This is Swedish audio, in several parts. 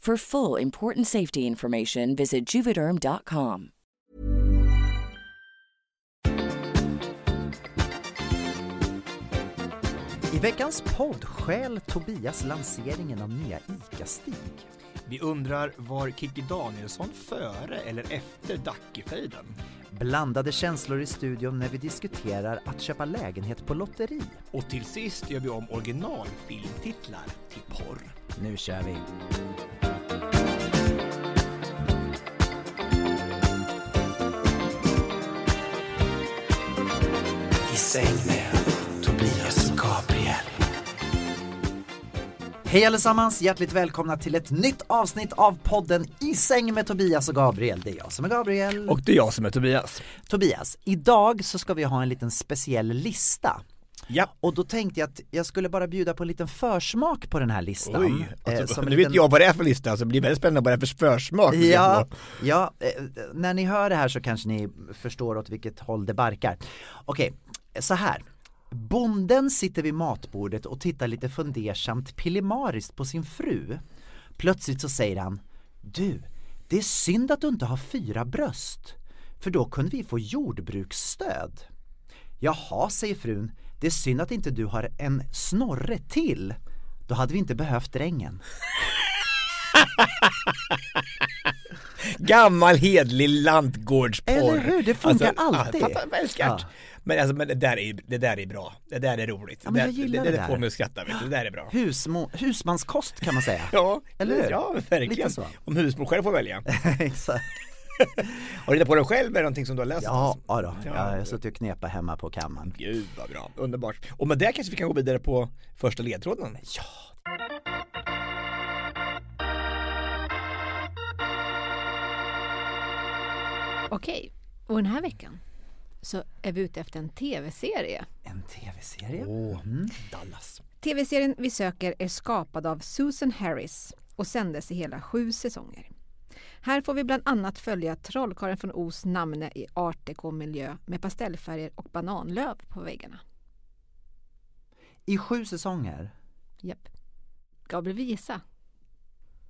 For full important safety information, visit juvederm.com. I veckans podd skäl Tobias lanseringen av nya ICA-Stig. Vi undrar, var Kikki Danielsson före eller efter Dackefejden? Blandade känslor i studion när vi diskuterar att köpa lägenhet på lotteri. Och till sist gör vi om originalfilmtitlar till porr. Nu kör vi! Hej allesammans! Hjärtligt välkomna till ett nytt avsnitt av podden I säng med Tobias och Gabriel. Det är jag som är Gabriel. Och det är jag som är Tobias. Tobias, idag så ska vi ha en liten speciell lista. Ja. Och då tänkte jag att jag skulle bara bjuda på en liten försmak på den här listan. Oj, alltså, Eh, som nu en vet liten- jag vad det är för lista, så det blir väldigt spännande vad det är för försmak Ja, ja eh, när ni hör det här så kanske ni förstår åt vilket håll det barkar. Okej, så här. Bonden sitter vid matbordet och tittar lite fundersamt pillemariskt på sin fru. Plötsligt så säger han Du, det är synd att du inte har fyra bröst. För då kunde vi få jordbruksstöd. Jaha, säger frun, det är synd att inte du har en snorre till. Då hade vi inte behövt drängen. Gammal hedlig lantgårdsporr. Eller hur? Det funkar Alltså, alltid. Ja. Men alltså, men det där är, det där är bra. Det där är roligt. Ja, men jag det, gillar det, det det, där. får mig att skratta, vet du. Det där är bra. Husmo, husmanskost kan man säga. Ja, Eller hur? Ja, verkligen. Lite så. Om husmor själv får välja. Exakt. Har du hittat på det själv? Är det någonting som du har läst? Ja, ja då. Ja, Ja, jag har suttit och knepat hemma på kammaren. Gud vad bra, underbart. Och med det kanske vi kan gå vidare på första ledtråden. Ja. Okej, och den här veckan så är vi ute efter en tv-serie. En tv-serie. Åh, Mm. Dallas. Tv-serien vi söker är skapad av Susan Harris och sändes i hela sju säsonger. Här får vi bland annat följa trollkarlen från Os namne i art deco-miljö med pastellfärger och bananlöv på väggarna. I sju säsonger. Japp. Gabriel, vi gissa.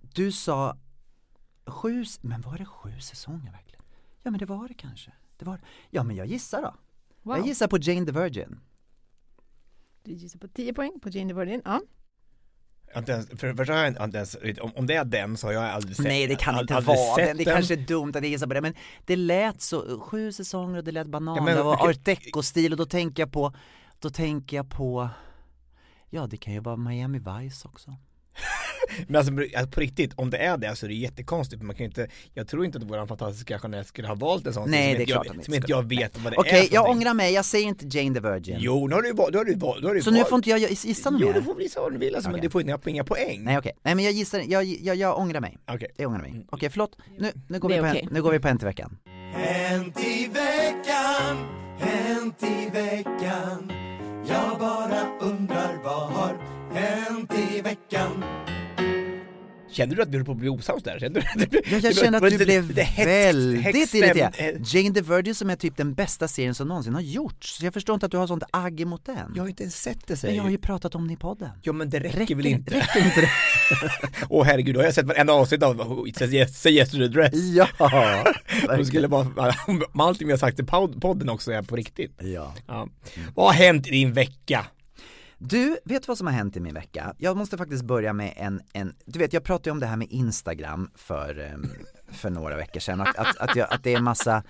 Du sa sju, men var det sju säsonger verkligen? Ja men det var det kanske. Det var Ja men jag gissar då. Wow. Jag gissar på Jane the Virgin. Du gissar på 10 poäng på Jane the Virgin. Ja. Ens, för det första har jag inte ens, om, om det är den så har jag aldrig sett Nej det kan inte vara den, det kanske är dumt att jag gissar på det men det lät så, sju säsonger och det lät banan, Ja, men- det var art deco-stil och då tänker jag på, då tänker jag på Ja det kan ju vara Miami Vice också. Men alltså alltså, på riktigt, om det är det så är det jättekonstigt man kan ju inte Jag tror inte att våran fantastiska Jeanette skulle ha valt en sån Nej, som det är inte klart jag, Som inte inte jag vet vad det Okej, är för jag någonting. ångrar mig, jag säger inte Jane the Virgin. Jo, nu har du då har du då har du Så nu får inte jag gissa något Jo, du får gissa vad du vill alltså, men Okej. du får inga, inga poäng Nej okej, nej men jag gissar, jag, jag, jag ångrar mig. Okej. Jag ångrar mig. Okej förlåt, nu, nu, går vi på okej. nu går vi på en till veckan. Hänt i veckan, hänt i veckan Jag bara undrar vad har kände du att vi höll på att bli osams där? Kände du, Ja, jag känner att du blev väldigt irriterad. Jane the Virgin som är typ den bästa serien som någonsin har gjorts. Så jag förstår inte att du har sånt agg emot den. Jag har inte ens sett det Men säger jag har ju pratat om det i podden. Ja men det räcker, Räcker, väl inte? räcker inte det? Åh herregud, då har jag sett varenda avsnitt av Say Yes, Say yes to the Dress. Ja, Hon skulle bara, om allting vi har sagt i pod- podden också är på riktigt. ja. Ja. Vad har hänt i din vecka? Du, vet vad som har hänt i min vecka? Jag måste faktiskt börja med en, en du vet jag pratade ju om det här med Instagram för, ehm, för några veckor sedan, att, att, att, jag, att det är massa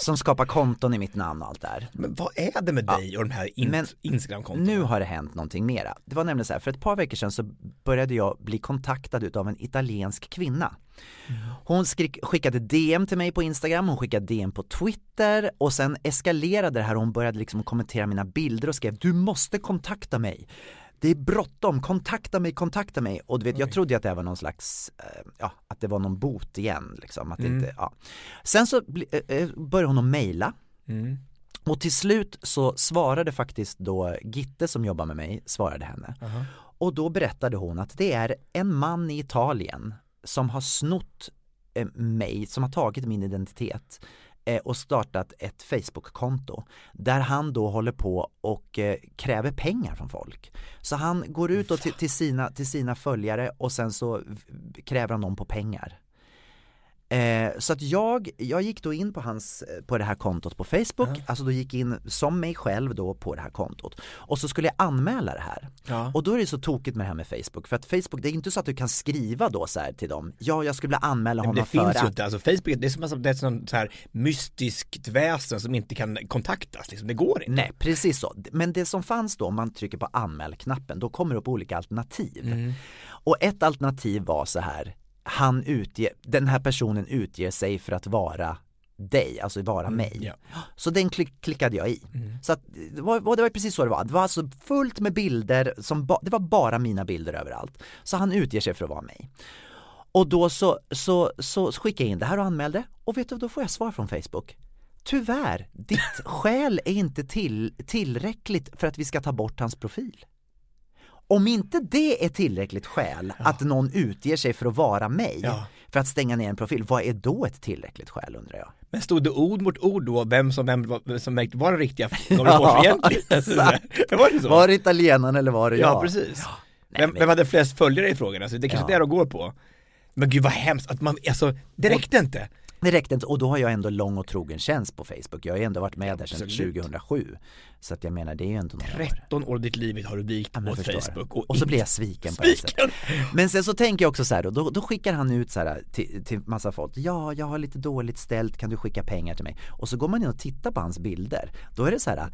som skapar konton i mitt namn och allt där. Men vad är det med dig och de här in- Instagram-kontona? Nu har det hänt någonting mera. Det var nämligen så här, för ett par veckor sedan så började jag bli kontaktad utav en italiensk kvinna. Hon skickade DM till mig på Instagram, hon skickade DM på Twitter och sen eskalerade det här och hon började liksom kommentera mina bilder och skrev du måste kontakta mig. Det är bråttom, kontakta mig, kontakta mig. Och du vet, jag trodde att det var någon slags, eh, ja, att det var någon bot igen liksom. Att det inte, ja. Sen så eh, eh, började hon att mejla Mm. och till slut så svarade faktiskt då Gitte som jobbar med mig, svarade henne. Och då berättade hon att det är en man i Italien som har snott eh, mig, som har tagit min identitet eh, och startat ett Facebook-konto där han då håller på och eh, kräver pengar från folk. Så han går ut till, till, sina, till sina följare och sen så kräver han dem på pengar. Eh, så att jag, jag gick då in på hans, eh, på det här kontot på Facebook, alltså då gick in som mig själv då på det här kontot. Och så skulle jag anmäla det här. Ja. Och då är det så tokigt med det här med Facebook, för att Facebook, det är inte så att du kan skriva då så till dem, ja jag skulle vilja anmäla honom det för finns ju att inte, alltså Facebook, det är som att det är ett sånt så här mystiskt väsen som inte kan kontaktas liksom. det går inte. Nej, precis så. Men det som fanns då, om man trycker på anmäl-knappen, då kommer det upp olika alternativ. Mm. Och ett alternativ var så här, han utger, den här personen utger sig för att vara dig, alltså vara mig. Mm, ja. Så den klick, klickade jag i. Så att, det, var, det var precis så det var. Det var alltså fullt med bilder, som ba, det var bara mina bilder överallt. Så han utger sig för att vara mig. Och då så, så, så skickade jag in det här och anmälde och vet du, då får jag svar från Facebook. Tyvärr, ditt skäl är inte till, tillräckligt för att vi ska ta bort hans profil. Om inte det är tillräckligt skäl att någon utger sig för att vara mig Ja. för att stänga ner en profil, vad är då ett tillräckligt skäl undrar jag? Men stod det ord mot ord då, vem som, vem, vem som märkte var det riktiga på för egentligen? var det så? Var det italienaren eller var det jag? Ja, precis. Nej, vem, men- vem hade flest följare i frågan? Alltså, det kanske Ja. är det de går på. Men gud vad hemskt att man, alltså det räckte inte. Det räckte inte och då har jag ändå lång och trogen tjänst på Facebook. Jag har ändå varit med där sedan Absolut. 2007. Så att jag menar det är ju ändå några år. 13 år av ditt liv har du vikt Ja, åt. Facebook. Och, så inte- blir jag sviken på det sättet. Sviken! Men sen så tänker jag också så här då, då, då skickar han ut så här till, till massa folk. Ja, jag har lite dåligt ställt, kan du skicka pengar till mig? Och så går man in och tittar på hans bilder. Då är det så här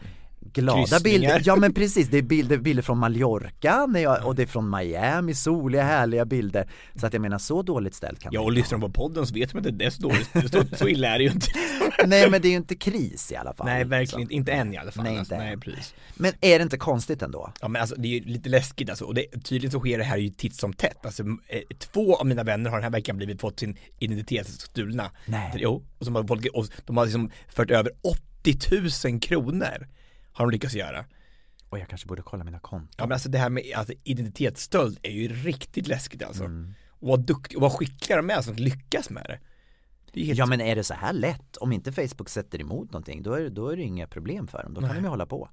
glada Kryssningar. bilder. Ja men precis, det är bilder, bilder från Mallorca när jag, och det är från Miami, soliga härliga bilder. Så att jag menar så dåligt ställt kan Ja man och lyssnar de på podden så vet de att det är så dåligt, så, så illa är det ju inte. Nej men det är ju inte kris i alla fall. Nej verkligen inte, inte än i alla fall. Nej, alltså, inte nej precis. Men är det inte konstigt ändå? Ja men alltså det är ju lite läskigt alltså, och det, tydligen så sker det här ju titt som tätt. Alltså eh, två av mina vänner har den här veckan blivit fått sin identitet stulna. Nej. Jo, och, som har folk, och de har liksom fört över 80 000 kronor har de lyckats göra. Och jag kanske borde kolla mina konton. Ja men alltså det här med alltså, identitetsstöld är ju riktigt läskigt alltså. Mm. Och vad duktiga och vad skickliga de är som lyckas med det. Det Ja men är det så här lätt, om inte Facebook sätter emot någonting, då är, då är det inga problem för dem, då kan Nej. de ju hålla på.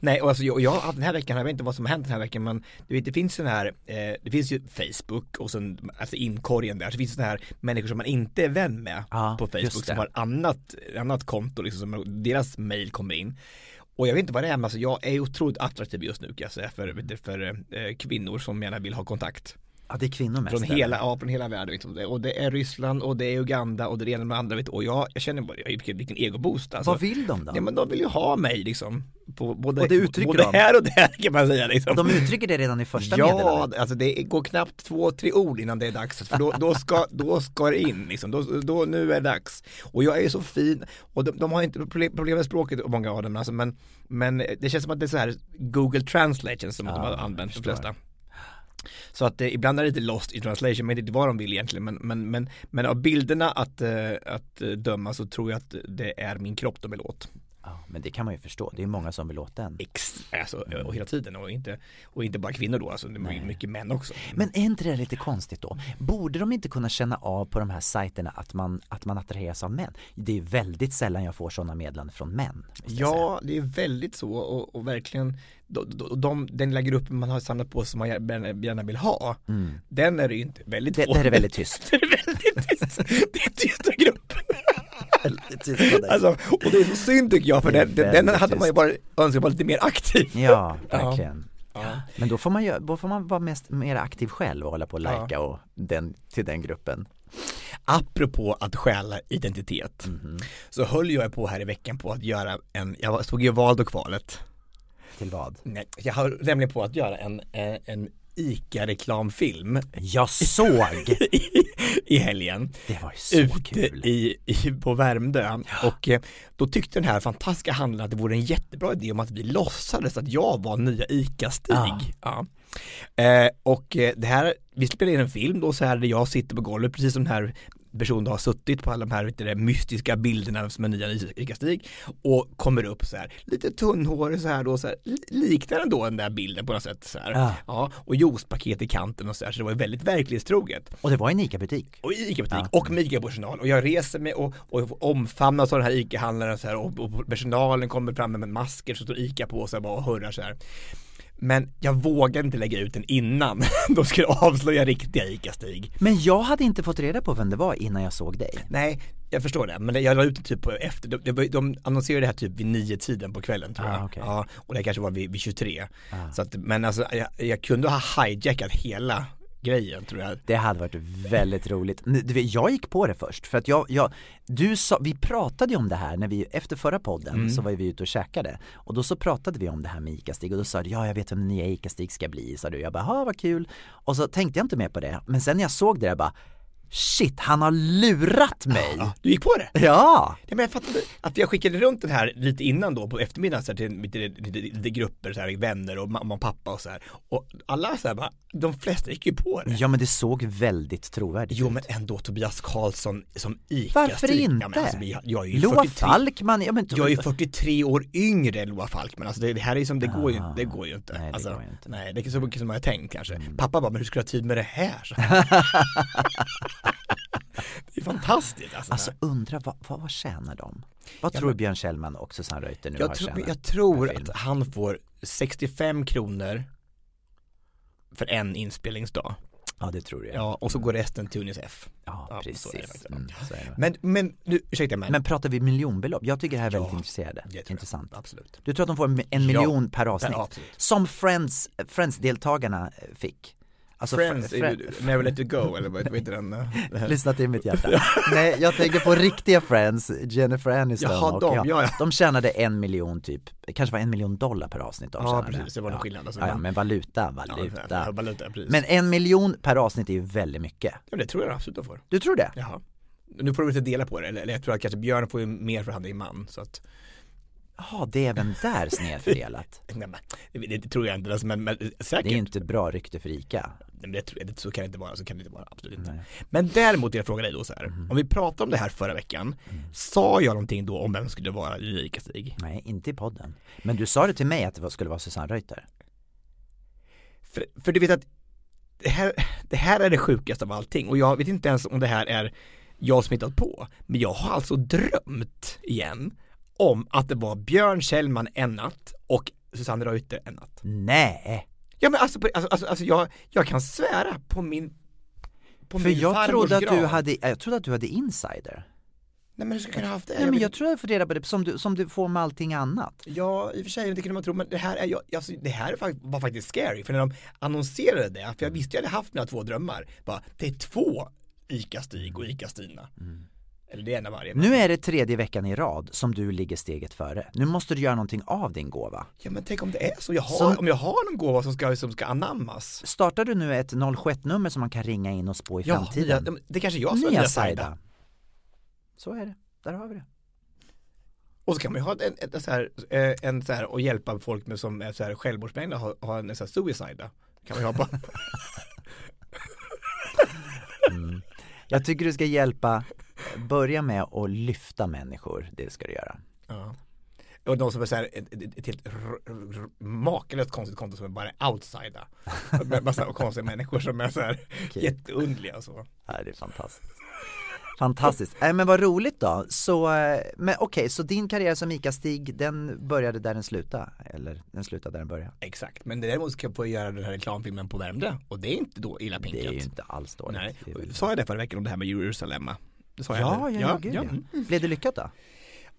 Nej, och alltså jag, jag den här veckan, jag vet inte vad som har hänt den här veckan men du vet det finns sån här, eh, det finns ju Facebook och sen, alltså inkorgen där, så finns det sån här människor som man inte är vän med Ja, på Facebook som har annat, annat konto liksom, som deras mail kommer in. Och jag vet inte vad det är men alltså jag är otroligt attraktiv just nu kan jag säga för, för eh, kvinnor som gärna vill ha kontakt. Ja det är kvinnor mest. Från hela, ja, från hela världen vet du. och det är Ryssland och det är Uganda och det är det ena med det andra vet du. och jag, jag känner bara, vilken, vilken egoboost alltså. Vad vill de då? Ja men de vill ju ha mig liksom. På både, Och det uttrycker både de? här och där kan man säga liksom. De uttrycker det redan i första Ja, meddelandet? alltså det går knappt två, tre ord innan det är dags. För då, då, ska, då ska det in liksom. Då, då, nu är det dags. Och jag är så fin. Och de, de har inte problem med språket, många av dem alltså, men, men det känns som att det är så här Google Translate känns som att de Ja, har använt de flesta. Så att eh, ibland är det lite lost i translation, men inte vad de vill egentligen. Men, men, men, men av bilderna att, eh, att eh, döma så tror jag att det är min kropp de vill åt. Ja, men det kan man ju förstå, det är många som vill åt den. Ex, alltså, och hela tiden och inte, och inte bara kvinnor då, alltså det är mycket män också. Men är inte det lite konstigt då? Borde de inte kunna känna av på de här sajterna att man, att man attraheras av män? Det är väldigt sällan jag får sådana meddelanden från män. Ja, det är väldigt så och, och verkligen de, de, de, den lilla gruppen man har samlat på som man gärna, vill ha, den är det ju inte väldigt Det, få. det är väldigt tyst. det är väldigt tyst. Det är gruppen. Tyst på dig. Alltså, och det är så synd tycker jag för den, den, hade man ju bara önskat var lite mer aktiv. Ja, verkligen. Ja. Men då får man, ju, då får man vara mest, mer aktiv själv och hålla på och Ja. lajka och den, till den gruppen. Apropå att stjäla identitet Mhm. så höll jag på här i veckan på att göra en, jag stod i val och kvalet. Till vad? Nej, jag höll nämligen på att göra en, en, en ICA-reklamfilm Jag såg! i, i helgen. Det var ju så ute kul. i, i, på Värmdö och eh, då tyckte den här fantastiska handlaren att det vore en jättebra idé om att vi låtsades att jag var nya ICA-Stig. Ja. Ja. Eh, och eh, det här, vi spelade in en film då så här där jag sitter på golvet precis som den här personen har suttit på alla de här vet du, mystiska bilderna som är nya ICA-Stig och kommer upp så här lite tunnhårig så här då så här, li- liknar ändå den där bilden på något sätt så här. Ja. Ja, och juicepaket i kanten och så här så det var väldigt verklighetstroget. Och det var en ICA-butik. Och ICA-butik Ja. och med ICA-personal och jag reser mig och, och omfamnas av den här ICA-handlaren så här och, och personalen kommer fram med masker så står ICA på sig bara och hurrar så här. Men jag vågade inte lägga ut den innan de skulle avslöja riktiga ICA-Stig. Men jag hade inte fått reda på vem det var innan jag såg dig. Nej, jag förstår det, men jag la ut det typ på efter, de, de, de annonserade det här typ vid nio tiden på kvällen tror Ah, jag. okej. Ja, och det kanske var vid, vid 23. Ah. Så att, men alltså jag, jag kunde ha hijackat hela grejen tror jag. Det hade varit väldigt roligt. Du vet, jag gick på det först för att jag, jag du sa, vi pratade ju om det här när vi, efter förra podden Mm. så var vi ute och käkade och då så pratade vi om det här med ICA-Stig och då sa du ja jag vet vem den nya ICA-Stig ska bli, sa du. Jag bara, vad kul. Och så tänkte jag inte mer på det, men sen när jag såg det jag bara, shit han har lurat mig. Ja, du gick på det? Ja! Ja, men jag fattade att jag skickade runt den här lite innan då på eftermiddagen så här, till lite, lite, lite grupper, så här, vänner och mamma och pappa och så här. Och alla så här bara, de flesta gick ju på det. Ja men det såg väldigt trovärdigt Jo ut. men ändå Tobias Karlsson som ICA Varför Stig. inte? Ja, men alltså, jag är ju Loa 43 Falkman, ja men Jag är ju 43 år yngre än Loa Falkman, alltså det, det här är som, det går ju, Ah. det går ju inte. Nej, det alltså, går ju inte. Mm. Nej, det är så mycket som jag har tänkt kanske. Pappa bara, men hur ska du ha tid med det här? Det är fantastiskt alltså. Alltså undra vad, vad, vad tjänar de? Vad Ja, tror men- Björn Kjellman och Susanne Reuter nu har jag, tror, tjänat? jag tror per att han får 65 kronor för en inspelningsdag. Ja det tror jag. Ja, och så går resten till Unicef. Ja, Ja, precis. Mm. Men, men, nu, ursäkta mig. Men pratar vi miljonbelopp? Jag tycker det här är väldigt Ja, intresserande. det tror jag. Intressant. Absolut. Du tror att de får en, en Ja. miljon per avsnitt? Ja, absolut. Som Friends, Friends-deltagarna eh, fick? Alltså, Friends, Fr- Never Let It Go eller vad heter den? Lyssna till mitt hjärta. Nej, jag tänker på riktiga Friends, Jennifer Aniston Jaha, och de, ja, ja. de tjänade en miljon typ, kanske var en miljon dollar per avsnitt de Ja, tjänade. precis, det var någon ja. skillnad, alltså, ja, ja, men- valuta, Ja, valuta. ja, valuta, precis. Men en miljon per avsnitt är ju väldigt mycket. ja, det tror jag absolut de får. Du tror det? Jaha. Nu får de inte dela på det, eller, eller jag tror att kanske Björn får ju mer för han är man, så att Ja, det är även där snedfördelat. Nej, men, det, det tror jag inte, alltså, men, men säkert. Det är inte bra rykte för ICA. Det, det, så kan det inte vara, så kan det inte vara, absolut inte. Nej. Men däremot vill jag fråga dig då så här, om vi pratade om det här förra veckan, sa jag någonting då om vem skulle vara Ulrika-Stig? Nej, inte i podden. Men du sa det till mig att det skulle vara Susanne Reuter. För, för du vet att det här, det här är det sjukaste av allting och jag vet inte ens om det här är jag som hittat på, men jag har alltså drömt igen om att det var Björn Kjellman en natt och Susanne Reuter en natt. Nej! Ja men alltså, alltså, alltså, alltså jag, jag kan svära på min på För min jag trodde, att du grav. hade, jag trodde att du hade insider. Nej men hur ska jag kunna ha haft det? Nej Jag men vet- jag trodde jag fått reda på det som du, som du får med allting annat. Ja, i och för sig, det kunde man tro, men det här är, jag, alltså, det här är fakt- var faktiskt scary, för när de annonserade det, för jag visste jag hade haft mina två drömmar, bara, det är två ICA-Stig och ICA-Stina. Eller det är en av varje. Nu är det tredje veckan i rad som du ligger steget före. Nu måste du göra någonting av din gåva. Ja men tänk om det är så, jag har, Som- om jag har någon gåva som ska, som ska anammas. Startar du nu ett 07-nummer som man kan ringa in och spå i Ja, framtiden? nya, det är kanske jag som är Nya nya Saida. Så är det, där har vi det. Och så kan man ju ha en, en, en, så här, eh, en så här, och hjälpa folk med som är så här självmordsbenägna, ha, ha en så här suicida. Kan man ju ha på. Jag tycker du ska hjälpa, börja med att lyfta människor, det ska du göra. ja. Och de som är så här, ett, helt makalöst konstigt konto som är bara outsida. Med massa konstiga människor som är så här Okej. jätteundliga och så. Ja, det är fantastiskt. Fantastiskt. Nej men vad roligt då. Så, eh, men okej, så din karriär som ICA-Stig, den började där den slutade? Eller den slutade där den började? Exakt, men däremot ska jag få göra den här reklamfilmen på Värmdö och det är inte då illa pinkat. Det är ju inte alls dåligt. Nej, sa jag det förra veckan om det här med Jerusalemma? Det sa jag Ja, eller? ja, ja, gud, ja. mm. Blev det lyckat då?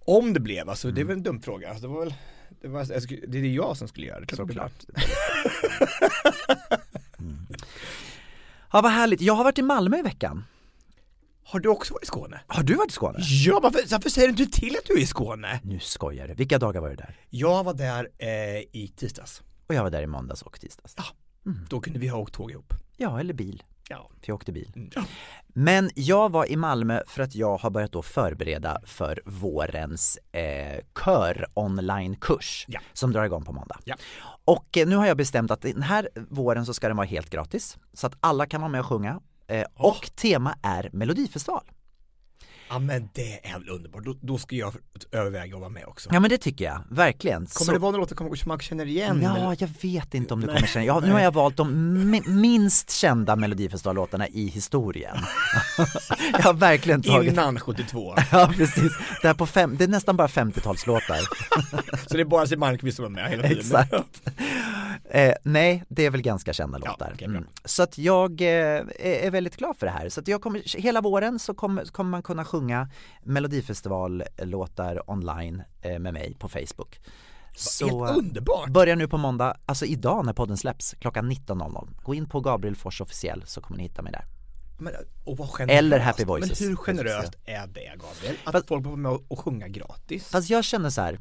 Om det blev, alltså det är Mm. väl en dum fråga. Alltså, det var väl, det, var, jag skulle- det är jag som skulle göra det. klart det blev. Mm. Ja vad härligt, jag har varit i Malmö i veckan. Har du också varit i Skåne? Har du varit i Skåne? Ja, varför, varför säger du inte till att du är i Skåne? Nu skojar du, vilka dagar var du där? Jag var där eh, i tisdags. Och jag var där i måndags och tisdags. Ja. Då kunde vi ha åkt tåg ihop. Ja, eller bil, Ja. för jag åkte bil. Mm. ja. Men jag var i Malmö för att jag har börjat då förbereda för vårens eh, kör online-kurs Ja. som drar igång på måndag. Ja. Och eh, nu har jag bestämt att den här våren så ska den vara helt gratis så att alla kan vara med och sjunga. Eh, och tema är Melodifestival. Ja men det är väl underbart, då, då ska jag överväga att vara med också. Ja men det tycker jag, verkligen. Kommer Så- det vara några låtar som man känner igen? Ja, eller? jag vet inte om du kommer känna, ja, nu har jag valt de mi- minst kända melodifestivallåtarna i historien. jag har verkligen tagit Innan 72. Ja precis, det, här på fem, det är nästan bara 50-talslåtar. Så det är bara Siw Malmkvist som är med hela tiden. Exakt. Eh, nej, det är väl ganska kända Ja, låtar. bra. mm. Så att jag eh, är, är väldigt glad för det här. Så att jag kommer, hela våren så kommer, kommer man kunna sjunga Melodifestivallåtar online eh, med mig på Facebook. Så Helt underbart! börjar nu på måndag, alltså idag när podden släpps, klockan 19.00. Gå in på Gabriel Fors officiell så kommer ni hitta mig där. Men. Eller Happy Voices. Men hur generöst är det Gabriel? Att Fast- folk får med och sjunga gratis? Fast jag känner så här.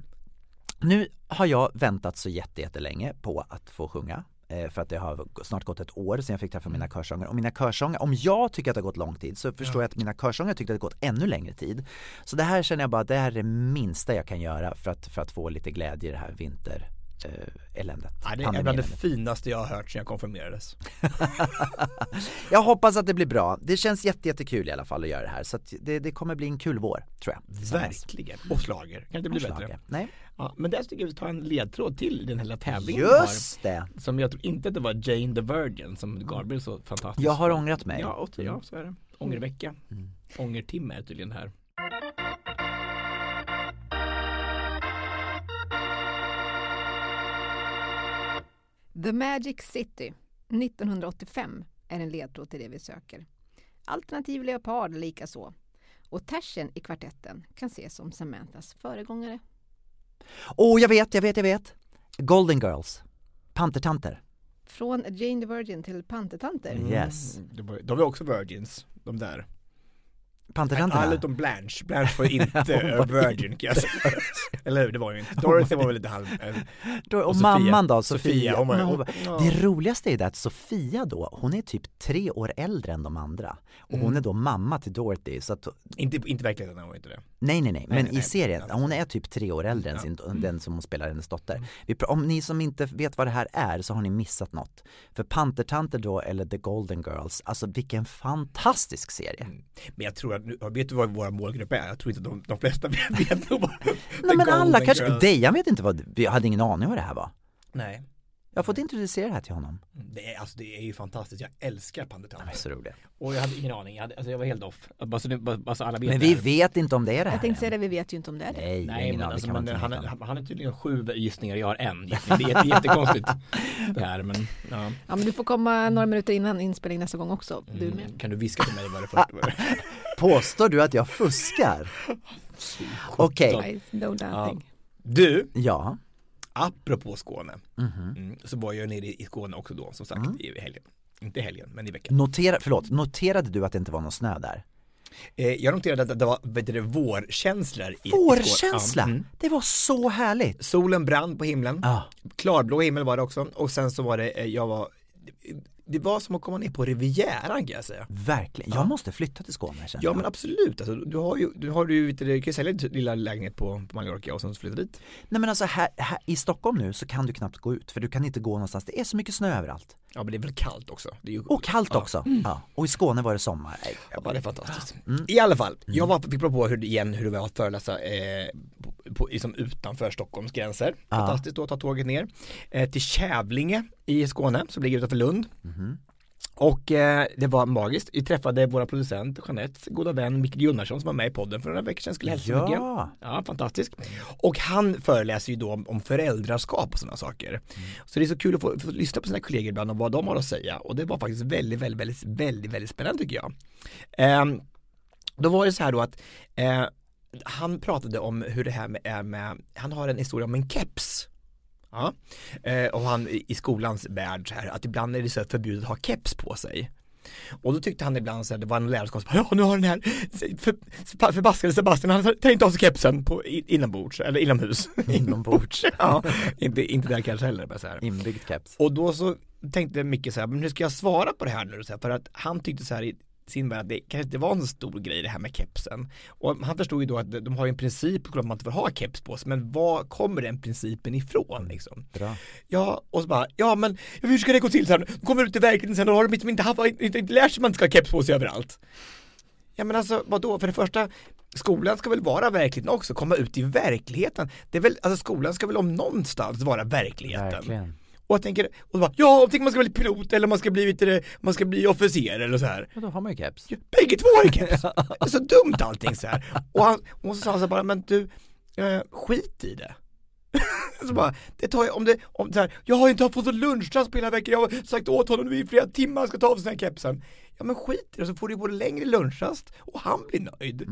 Nu har jag väntat så jätte- jättelänge på att få sjunga. Eh, För att det har snart gått ett år sedan jag fick träffa mina körsångare. Och mina körsångare, om jag tycker att det har gått lång tid så förstår jag att mina körsångare tyckte att det har gått ännu längre tid. Så det här känner jag bara, det här är det minsta jag kan göra för att, för att få lite glädje i det här vinter eh, eländet. ja, det är bland det finaste jag har hört sedan jag konfirmerades. Jag hoppas att det blir bra. Det känns jätte, jättekul i alla fall att göra det här. Så det, det kommer bli en kul vår, tror jag. Verkligen. Och slager. Kan inte bli bättre. Nej, Ja, men där tycker jag vi tar en ledtråd till den hela tävlingen vi har. just det! Som jag tror inte att det var Jane the Virgin som Gabriel så fantastiskt Jag har ångrat mig. Ja, och, ja så är det. Ångervecka. Mm. Ångertimme är tydligen här. The Magic City 1985 är en ledtråd till det vi söker. Alternativ Leopard likaså. Och Taschen i kvartetten kan ses som Samanthas föregångare. Åh, jag vet, jag vet, jag vet! Golden Girls. Pantertanter. Från Jane the Virgin till Pantertanter. Yes. Mm, det var, de är också Virgins, de där. Pantertanterna. Alla utom Blanche. Blanche var inte Hon Virgin kan jag säga. Eller hur, det var ju inte. Dorothy var väl lite halv... eh, och, och mamman då, Sofia, Sofia. hon hon, hon- ja. Det roligaste är det att Sofia då, hon är typ tre år äldre än de andra. Och hon Mm. är då mamma till Dorothy. Så att, Inte, inte verkligheten, han var inte det. nej, nej, nej, men nej, i nej. serien, Ja. hon är typ tre år äldre än sin, den som hon spelar hennes dotter. Vi, pr- om ni som inte vet vad det här är så har ni missat något. För Pantertanter då, eller The Golden Girls, alltså vilken fantastisk serie. Mm. Men jag tror att, nu- vet du vad våra målgrupp är? Jag tror inte de, de flesta vet, vet nog vad Nej men alla kanske, Dejan vet inte vad, jag hade ingen aning vad det här var. Nej. Jag har fått introducera det här till honom. Det är, alltså, det är ju fantastiskt, jag älskar De Pandetanter. är så roliga. Och jag hade ingen aning, jag, hade, alltså, jag var helt off. Bara så, det- bara, bara så alla vet Men vi vet inte om det är det här Jag tänkte säga det, vi vet ju inte om det är det. Nej, Nej men, alltså, men inte han, han, han är tydligen sju gissningar, jag har en gissning. Det är jätte, jättekonstigt det här men ja. Ja, men du får komma några minuter innan inspelning nästa gång också. Du med. Mm. Kan du viska till mig vad det först var? Påstår du att jag fuskar? Okej, Guys, no. Du, ja. Apropå Skåne, Mhm. mm, så var jag nere i Skåne också då som sagt i helgen. Inte i helgen, men i veckan. Notera, förlåt, noterade du att det inte var någon snö där? Eh, jag noterade att det var det, vårkänslor i, Vårkänsla! Ja, mm. Det var så härligt! Solen brann på himlen, Ja, klarblå himmel var det också och sen så var det, eh, jag var det var som att komma ner på Rivieran kan jag säga. verkligen. Jag måste flytta till Skåne känner Ja men absolut, alltså, du har ju, du har ju, du kan ju sälja din lilla lägenhet på, på Mallorca och sen flytta dit. Nej men alltså här, här, i Stockholm nu så kan du knappt gå ut för du kan inte gå någonstans. Det är så mycket snö överallt. Ja men det är väl kallt också. Det är ju... Och kallt ja. också. Ja. Och i Skåne var det sommar. Nej, Ja, det är fantastiskt. I alla fall, jag var, fick prova på hur, igen hur det var att föreläsa eh, på, på, liksom utanför Stockholms gränser. Ja. Fantastiskt då att ta tåget ner eh, till Kävlinge i Skåne som ligger utanför Lund. Och eh, det var magiskt. Vi träffade våra producent Jeanettes goda vän Micke Gunnarsson som var med i podden för några veckor sedan. Skulle hälsa Ja. Micke. Ja, fantastiskt. Och han föreläser ju då om, om föräldraskap och sådana saker. Så det är så kul att få, få lyssna på sina kollegor ibland om vad de har att säga. Och det var faktiskt väldigt, väldigt, väldigt, väldigt, väldigt spännande tycker jag. Ehm, då var det så här då att eh, han pratade om hur det här med, är med, han har en historia om en keps. Ja. Eh, och han i skolans värld så här, att ibland är det så här förbjudet att ha keps på sig. Och då tyckte han ibland så här, det var en lärare som kom ja nu har den här för, för, förbaskade Sebastian, han tar inte av sig kepsen på inombords, eller inomhus. Inombords. ja, inte, inte där kanske heller. Bara så här. Inbyggd keps. Och då så tänkte Micke så här, men hur ska jag svara på det här nu? Så här, för att han tyckte så här värld att det kanske inte var en stor grej det här med kepsen. Och han förstod ju då att de har ju en princip på att man inte får ha keps på sig, men var kommer den principen ifrån liksom? Bra. Ja, och så bara, ja men hur ska det gå till sen? De kommer ut i verkligheten sen och har de liksom inte, haft, inte, inte lärt sig att man inte ska ha keps på sig överallt. Ja men alltså vadå, för det första, skolan ska väl vara verkligheten också, komma ut i verkligheten. Det är väl, alltså skolan ska väl om någonstans vara verkligheten. Verkligen. Och jag tänker, och bara, ja, tänk man ska bli pilot eller man ska bli, vet du, man ska bli officer eller så här. Och då har man ju keps. Ja, Bägge två har ju keps. Det är så dumt allting så här. Och, han, och så sa han så här bara, men du, eh, skit i det. så bara, det tar jag, om det, om så här, jag har inte fått lunchrast på hela veckan, jag har sagt åt honom nu i flera timmar han ska ta av sig den här kepsen. Ja men skit i det, så får du både längre lunchrast och han blir nöjd.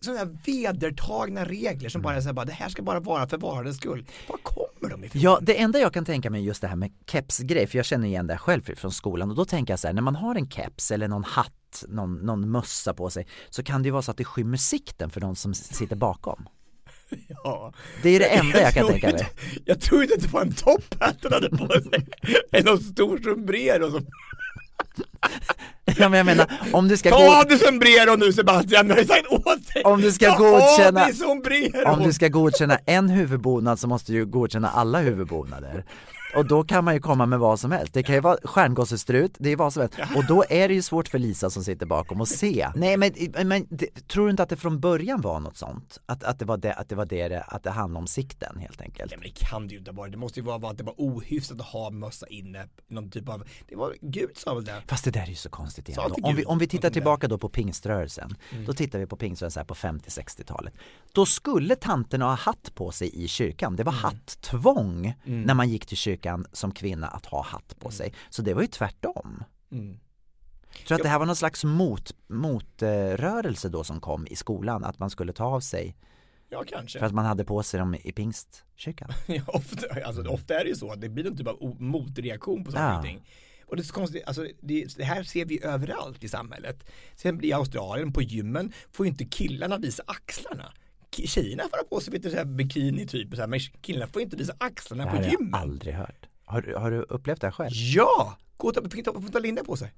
Sådana vedertagna regler som bara så här, bara, det här ska bara vara för varandets skull. Var kommer de ifrån? Ja, det enda jag kan tänka mig just det här med kepsgrej, för jag känner igen det själv från skolan och då tänker jag så här, när man har en keps eller någon hatt, någon, någon mössa på sig, så kan det ju vara så att det skymmer sikten för de som sitter bakom. Ja. Det är det enda jag kan tror tänka mig. inte- Jag tror inte att det var en topphatt han hade på sig. Än någon stor sombrero som Ja, men jag menar, om du ska Ta av dig sombrero nu Sebastian, jag har sagt åt dig! Om du ska Ta godkänna- av dig sombrero! om du ska godkänna en huvudbonad så måste du ju godkänna alla huvudbonader. Och då kan man ju komma med vad som helst. Det kan ju vara stjärngossestrut, det är vad som helst. Och då är det ju svårt för Lisa som sitter bakom att se. Nej men, men det, tror du inte att det från början var något sånt? Att, att det var det, att det var det, att det handlade om sikten helt enkelt? Nej men det kan det ju inte vara, det måste ju vara att det var ohyfsat att ha mössa inne, någon typ av, det var, Gud sa väl det? Fast det där är ju så konstigt igen. Om vi, om vi tittar tillbaka då på pingströrelsen, då tittar vi på pingströrelsen här på 50-60-talet. Då skulle tanterna ha hatt på sig i kyrkan. Det var hatttvång när man gick till kyrkan som kvinna att ha hatt på sig. Så det var ju tvärtom. Mm. Tror att det här var någon slags mot, motrörelse då som kom i skolan, att man skulle ta av sig Ja kanske. för att man hade på sig dem i pingstkyrkan. Ja, ofta, alltså, ofta är det ju så att det blir någon typ av motreaktion på saker Ja. och ting. Och det är så konstigt, alltså det, det här ser vi överallt i samhället. Sen i Australien på gymmen får ju inte killarna visa axlarna. Tjejerna får ha på sig lite så här bikini typ, så här, men killarna får inte visa axlarna Det på här har gymmen. jag aldrig hört. Har, du- har du upplevt det här själv? Ja! Gå och ta, linda på sig.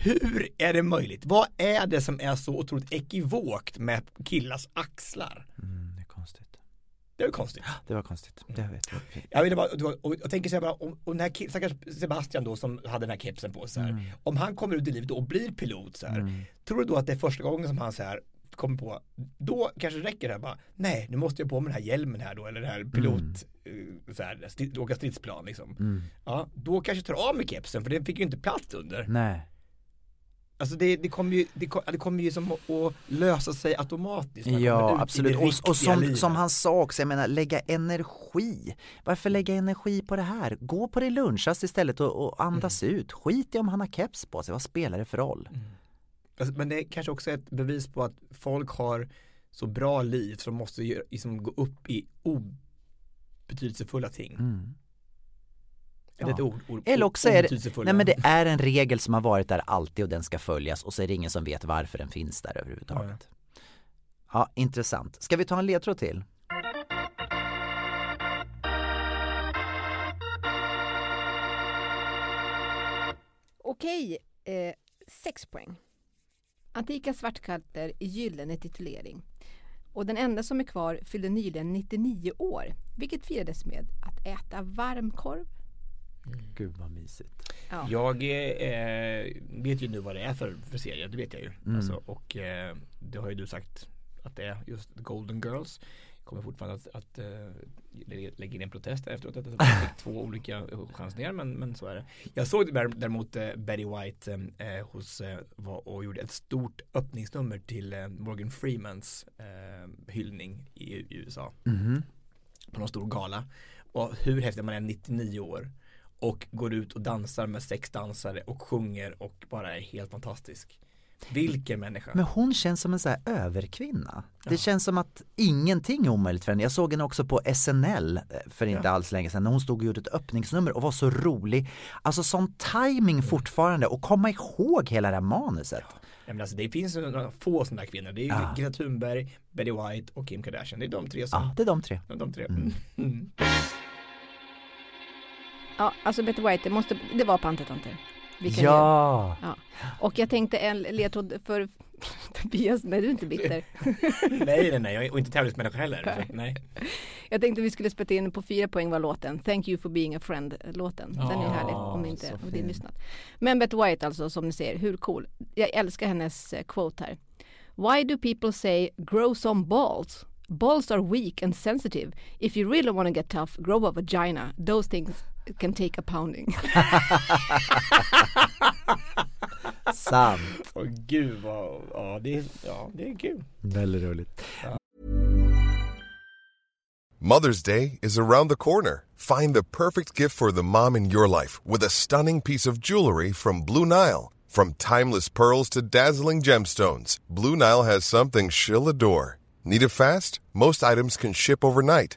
Hur är det möjligt? Vad är det som är så otroligt ekivokt med killars axlar? Mm, det är konstigt. Det ju konstigt. Det var konstigt. Det vet jag. Jag, vet bara, det var- och jag tänker så här bara, om, och den här stackars Sebastian då som hade den här kepsen på sig, så här, om han kommer ut i livet och blir pilot så här, tror du då att det är första gången som han så här kommer på, då kanske det räcker det här bara, nej nu måste jag på med den här hjälmen här då, eller den här pilot, eh, så här, sti- åka stridsplan liksom. Ja, då kanske tar av med kepsen för den fick ju inte plats under. Nej. Alltså det, det kommer ju, det, kom- det kommer ju som att, lösa sig automatiskt. Ja absolut det och, och som, livet. som han sa också, jag menar lägga energi. Varför lägga energi på det här? Gå på din lunchrast istället och, och andas Mm. ut. Skit i om han har keps på sig, vad spelar det för roll? Alltså, men det är kanske också ett bevis på att folk har så bra liv så de måste liksom gå upp i obetydelsefulla ting. Mm. Är det Ja. ett ord? ord Eller också är det, nej men det är en regel som har varit där alltid och den ska följas och så är det ingen som vet varför den finns där överhuvudtaget. Ja, intressant. Ska vi ta en ledtråd till? Okej, eh, sex poäng. Antika svartkatter i gyllene titulering. Och den enda som är kvar fyllde nyligen 99 år, vilket firades med att äta varmkorv, Gud vad mysigt. Ja. Jag eh, vet ju nu vad det är för, för serie, det vet jag ju. Mm. Alltså, och eh, det har ju du sagt att det är just Golden Girls. Kommer fortfarande att, att eh, lä- lägga in en protest efteråt att jag fick två olika chansningar men, men så är det. Jag såg där- däremot eh, Betty White eh, hos, eh, var och gjorde ett stort öppningsnummer till eh, Morgan Freemans eh, hyllning i, i USA Mhm. på någon stor gala. Och hur häftigt man är 99 år och går ut och dansar med sex dansare och sjunger och bara är helt fantastisk. Vilken människa. Men hon känns som en så här överkvinna. Det känns som att ingenting är omöjligt för henne. Jag såg henne också på SNL eh, för inte Ja. alls länge sedan när hon stod och gjorde ett öppningsnummer och var så rolig. Alltså sån timing Mm. fortfarande och komma ihåg hela det här manuset. Ja, men alltså, det finns några få sådana kvinnor. Det är Ja. Greta Thunberg, Betty White och Kim Kardashian. Det är de tre som, Ja, det är de tre. de tre. Mm. Mm. Ja, alltså Betty White, det, måste, det var pantertanter. Ju- Ja, Och jag tänkte en ledtråd för Tobias, nej du är inte bitter. nej, nej, nej, jag är- och inte tävlingsmänniska heller. Så, nej. Jag tänkte vi skulle spela in på fyra poäng var låten Thank you for being a friend låten. Den är Ja, härlig om inte om din lyssnat. Men Betty White alltså som ni ser, hur cool. Jag älskar hennes eh, quote här. Why do people say grow some balls? Balls are weak and sensitive. If you really want to get tough, grow a vagina. Those things can take a pounding. sant. Åh gud vad, ja det, är, ja det är kul. Väldigt roligt. Mother's Day is around the corner. Find the perfect gift for the mom in your life with a stunning piece of jewelry from Blue Nile. From timeless pearls to dazzling gemstones, Blue Nile has something she'll adore. Need it fast? Most items can ship overnight.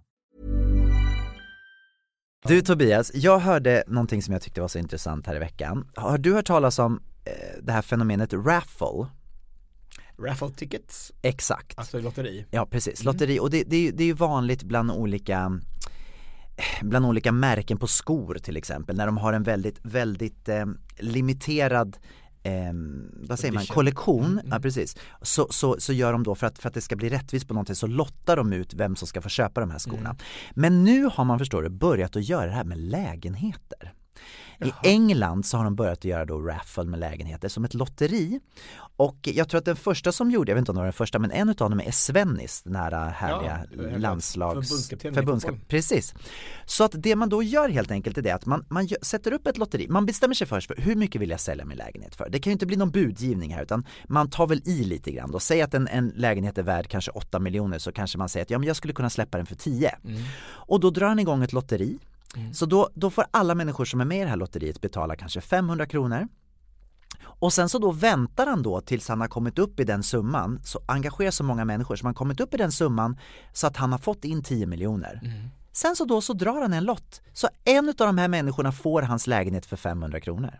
Du Tobias, jag hörde någonting som jag tyckte var så intressant här i veckan. Har du hört talas om eh, det här fenomenet raffle? Raffle tickets, Exakt. alltså lotteri. Ja precis, lotteri och det, det, är ju- det är ju vanligt bland olika bland olika märken på skor till exempel när de har en väldigt, väldigt eh, limiterad eh, vad säger man, kollektion, Mm, ja precis, så, så, så gör de då för att, för att det ska bli rättvist på någonting så lottar de ut vem som ska få köpa de här skorna. Mm. Men nu har man förstår du börjat att göra det här med lägenheter. I England så har de börjat göra då raffle med lägenheter som ett lotteri. Och jag tror att den första som gjorde, jag vet inte om det var den första, men en utav dem är Svennis, den här härliga Ja, landslags... förbundskapten förbundskap-. Precis. Så att det man då gör helt enkelt är det att man, man sätter upp ett lotteri, man bestämmer sig först för hur mycket vill jag sälja min lägenhet för? Det kan ju inte bli någon budgivning här utan man tar väl i lite grann då. Säg att en, en lägenhet är värd kanske 8 miljoner så kanske man säger att ja men jag skulle kunna släppa den för 10. Och då drar han igång ett lotteri. Så då, då får alla människor som är med i det här lotteriet betala kanske 500 kronor. Och sen så då väntar han då tills han har kommit upp i den summan, så engagerar så många människor som han kommit upp i den summan så att han har fått in 10 miljoner. Sen så då så drar han en lott. Så en av de här människorna får hans lägenhet för 500 kronor.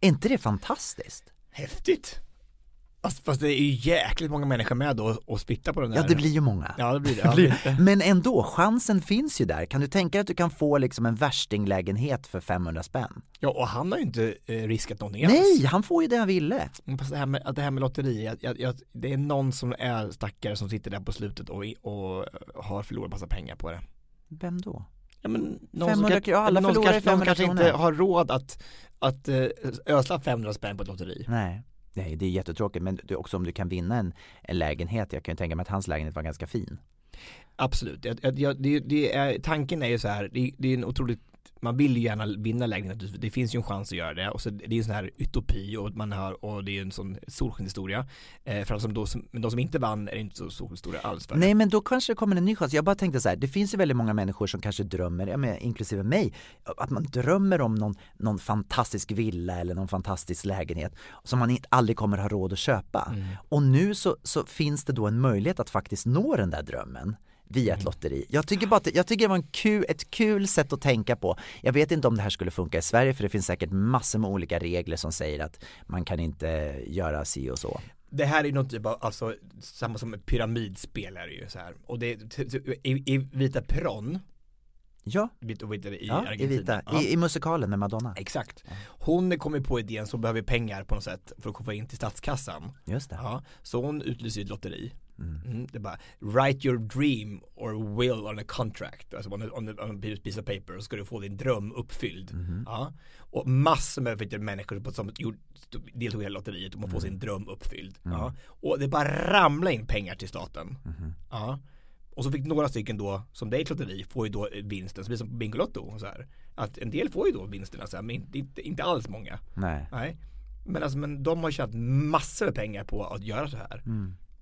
Är inte det fantastiskt? Häftigt. Alltså, fast det är ju jäkligt många människor med då och splitta på den där. Ja, det blir ju många. Ja, det blir det. Det Ja, blir- Men ändå, chansen finns ju där. Kan du tänka dig att du kan få liksom en värstinglägenhet för 500 spänn? ja, och han har ju inte eh, riskat någonting alls. Nej, han får ju det han ville. Men Fast det här med, det här med lotteri, jag, jag, det är någon som är stackare som sitter där på slutet och, och har förlorat massa pengar på det. Vem då? Ja, men någon 500 som, kan- alla någon förlorar kanske, någon 500 kanske inte har råd att, att eh, ösla 500 spänn på ett lotteri. Nej. Nej, det är jättetråkigt, men det är också om du kan vinna en, en lägenhet, jag kan ju tänka mig att hans lägenhet var ganska fin. Absolut, jag, jag, jag, det, det är, tanken är ju så här, det, det är en otroligt man vill ju gärna vinna lägenhet, det finns ju en chans att göra det och så det är ju en sån här utopi och man har, och det är ju en sån solskenshistoria. Eh, för de som, då, som, men de som inte vann är inte så solskenshistoria alls för. Nej men då kanske det kommer en ny chans. Jag bara tänkte så här, det finns ju väldigt många människor som kanske drömmer, ja, men, inklusive mig, att man drömmer om någon, någon fantastisk villa eller någon fantastisk lägenhet som man inte, aldrig kommer ha råd att köpa. Mm. Och nu så, så finns det då en möjlighet att faktiskt nå den där drömmen via Mm. ett lotteri. Jag tycker bara att det, jag tycker det var en kul, ett kul sätt att tänka på. Jag vet inte om det här skulle funka i Sverige för det finns säkert massor med olika regler som säger att man kan inte göra si och så. Det här är något typ av, alltså samma som pyramidspel är det ju så här. Och det, i, i Vita Peron, Ja, Vita, Vita, i ja i vita, Ja. I, i musikalen med Madonna. Exakt. Hon kommer på idén så behöver pengar på något sätt för att få in till statskassan. Just det. Ja, så hon utlyser ett lotteri. Mm, det är bara write your dream or will on a contract. Alltså on a, on a, on a piece of paper så ska du få din dröm uppfylld. Ja. Och massor med människor som deltog i lotteriet om att få sin dröm uppfylld. Ja. Och det bara ramla in pengar till staten. Ja. Och så fick några stycken då, som ett lotteri, får ju då vinsten, så blir det som på Bingolotto. Så här. Att en del får ju då vinsterna, så här, men inte, inte, inte alls många. Nej. Nej. Men, alltså, men de har tjänat massor med pengar på att göra så här.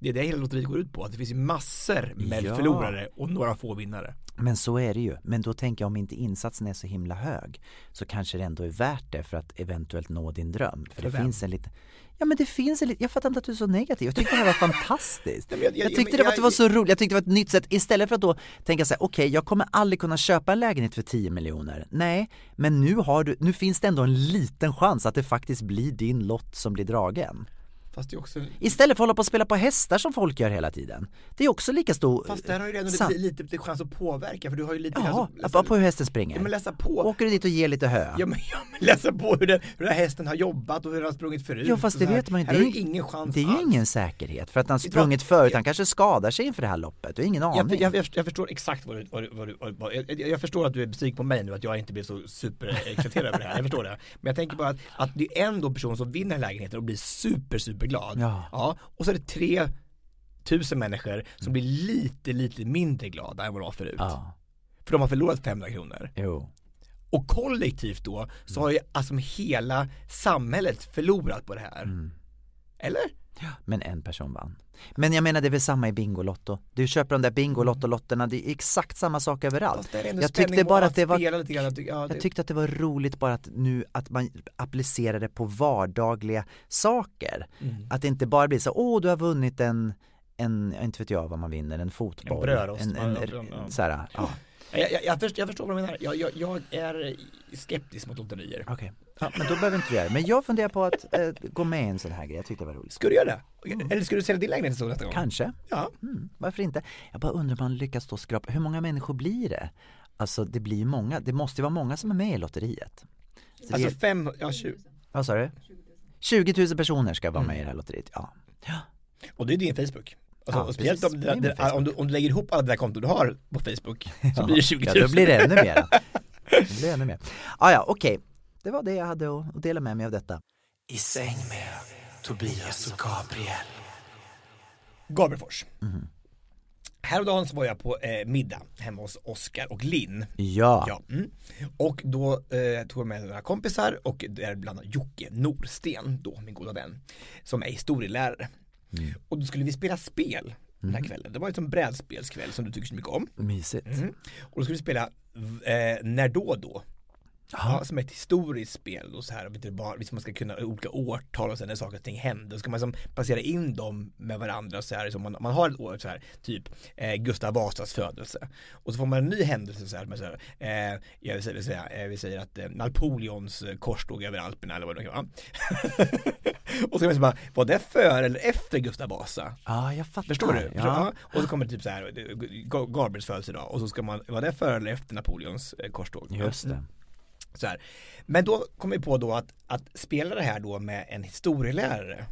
Det är det hela lotteriet går ut på, att det finns massor med Ja. förlorare och några få vinnare. Men så är det ju. Men då tänker jag om inte insatsen är så himla hög så kanske det ändå är värt det för att eventuellt nå din dröm. För För det vem? finns en lite Ja men det finns en lite, jag fattar inte att du är så negativ. Jag tyckte det här var fantastiskt. Men jag- jag- Jag tyckte det var, jag- att det var så roligt, jag tyckte det var ett nytt sätt. Istället för att då tänka så här: okej jag kommer aldrig kunna köpa en lägenhet för 10 miljoner. Nej, men nu har du, nu finns det ändå en liten chans att det faktiskt blir din lott som blir dragen. Det är också Istället för att hålla på och spela på hästar som folk gör hela tiden. Det är också lika stor... Fast där har ju redan lite, lite, lite chans att påverka för du har ju lite Ja, chans att bara på hur hästen springer. Ja men läsa på. Åker du dit och ger lite hö? Ja men, ja, men läsa på hur den, hur den här hästen har jobbat och hur den har sprungit förut. Jo fast det vet man ju Här inte. har du ingen chans Det är ju alls. ingen säkerhet för att han Det är sprungit förut, han kanske skadar sig inför det här loppet, du har ingen aning. jag, jag, jag förstår exakt vad du, vad du, vad du, vad, jag, jag förstår att du är besviken på mig nu att jag inte blir så superexalterad över det här, jag förstår det. Men jag tänker bara att, att det är ändå en person som vinner lägenheten och blir super, super glad. Ja. ja. Och så är det tre tusen människor som blir lite, lite mindre glada än vad de var förut. Ja, För de har förlorat 500 kronor. jo. Och kollektivt då så har ju alltså hela samhället förlorat på det här. Mm. Eller? Men en person vann. Men jag menar det är väl samma i Bingolotto. Du köper de där Bingolotto-lotterna, det är exakt samma sak överallt. Jag tyckte bara att det var Jag tyckte att det var roligt bara att nu att man applicerar det på vardagliga saker. Mm. Att det inte bara blir så, åh du har vunnit en, en, inte vet jag vad man vinner, en fotboll. En brödrost. En, en, Ja, ja, ja. så här, ja. Jag, jag, jag, förstår, jag förstår vad du menar. Jag, jag, är skeptisk mot lotterier. Okej, ja, men då behöver inte du göra det. Men jag funderar på att eh, gå med i en sån här grej, jag tyckte det var roligt. Ska du göra det? Eller ska du sälja din lägenhet så nästa gång? Kanske, Ja. mm, varför inte? Jag bara undrar om man lyckas då skrapa, hur många människor blir det? Alltså det blir många, det måste ju vara många som är med i lotteriet. Så Alltså fem, ja 20. vad sa du? 20 000 personer ska vara med i det här lotteriet, ja. ja. Och det är din Facebook. Alltså, Ja, speciellt om, Det är det, om, du, om du lägger ihop alla dina konton du har på Facebook så blir det 20 000. Ja, då blir det ännu mer. Det blir ännu mer. Ah, ja, okej. Det var det jag hade att dela med mig av detta. I säng med Tobias och Gabriel. Gabrielfors. Mhm. Häromdagen så var jag på eh, middag hemma hos Oskar och Linn. Ja. Ja. Mm. Och då eh, tog jag med några kompisar och däribland Jocke Norsten, då min goda vän, som är historielärare. Mm. Och då skulle vi spela spel den Mhm. här kvällen. Det var ju som brädspelskväll som du tycker så mycket om. Mysigt. Mm. Och då skulle vi spela eh, När då då. Ja, som ett historiskt spel och så här, vet du, bara, liksom man ska kunna olika årtal och sen när saker och ting händer, så ska man liksom basera in dem med varandra så här, så man, man har ett år så här, typ eh, Gustav Vasas födelse och så får man en ny händelse så här, med så här eh, jag vill vill säga, eh, vi säger att eh, Napoleons eh, korståg över Alperna eller vad det kan vara och så kan man bara, var det före eller efter Gustav Vasa? Ja, jag fattar. Förstår du? Ja. Och så kommer det typ så här, eh, Ga- Gabriels födelsedag och så ska man, var det före eller efter Napoleons eh, korståg? Just det. Mm. Så här. Men då kom vi på då att, att spela det här då med en historielärare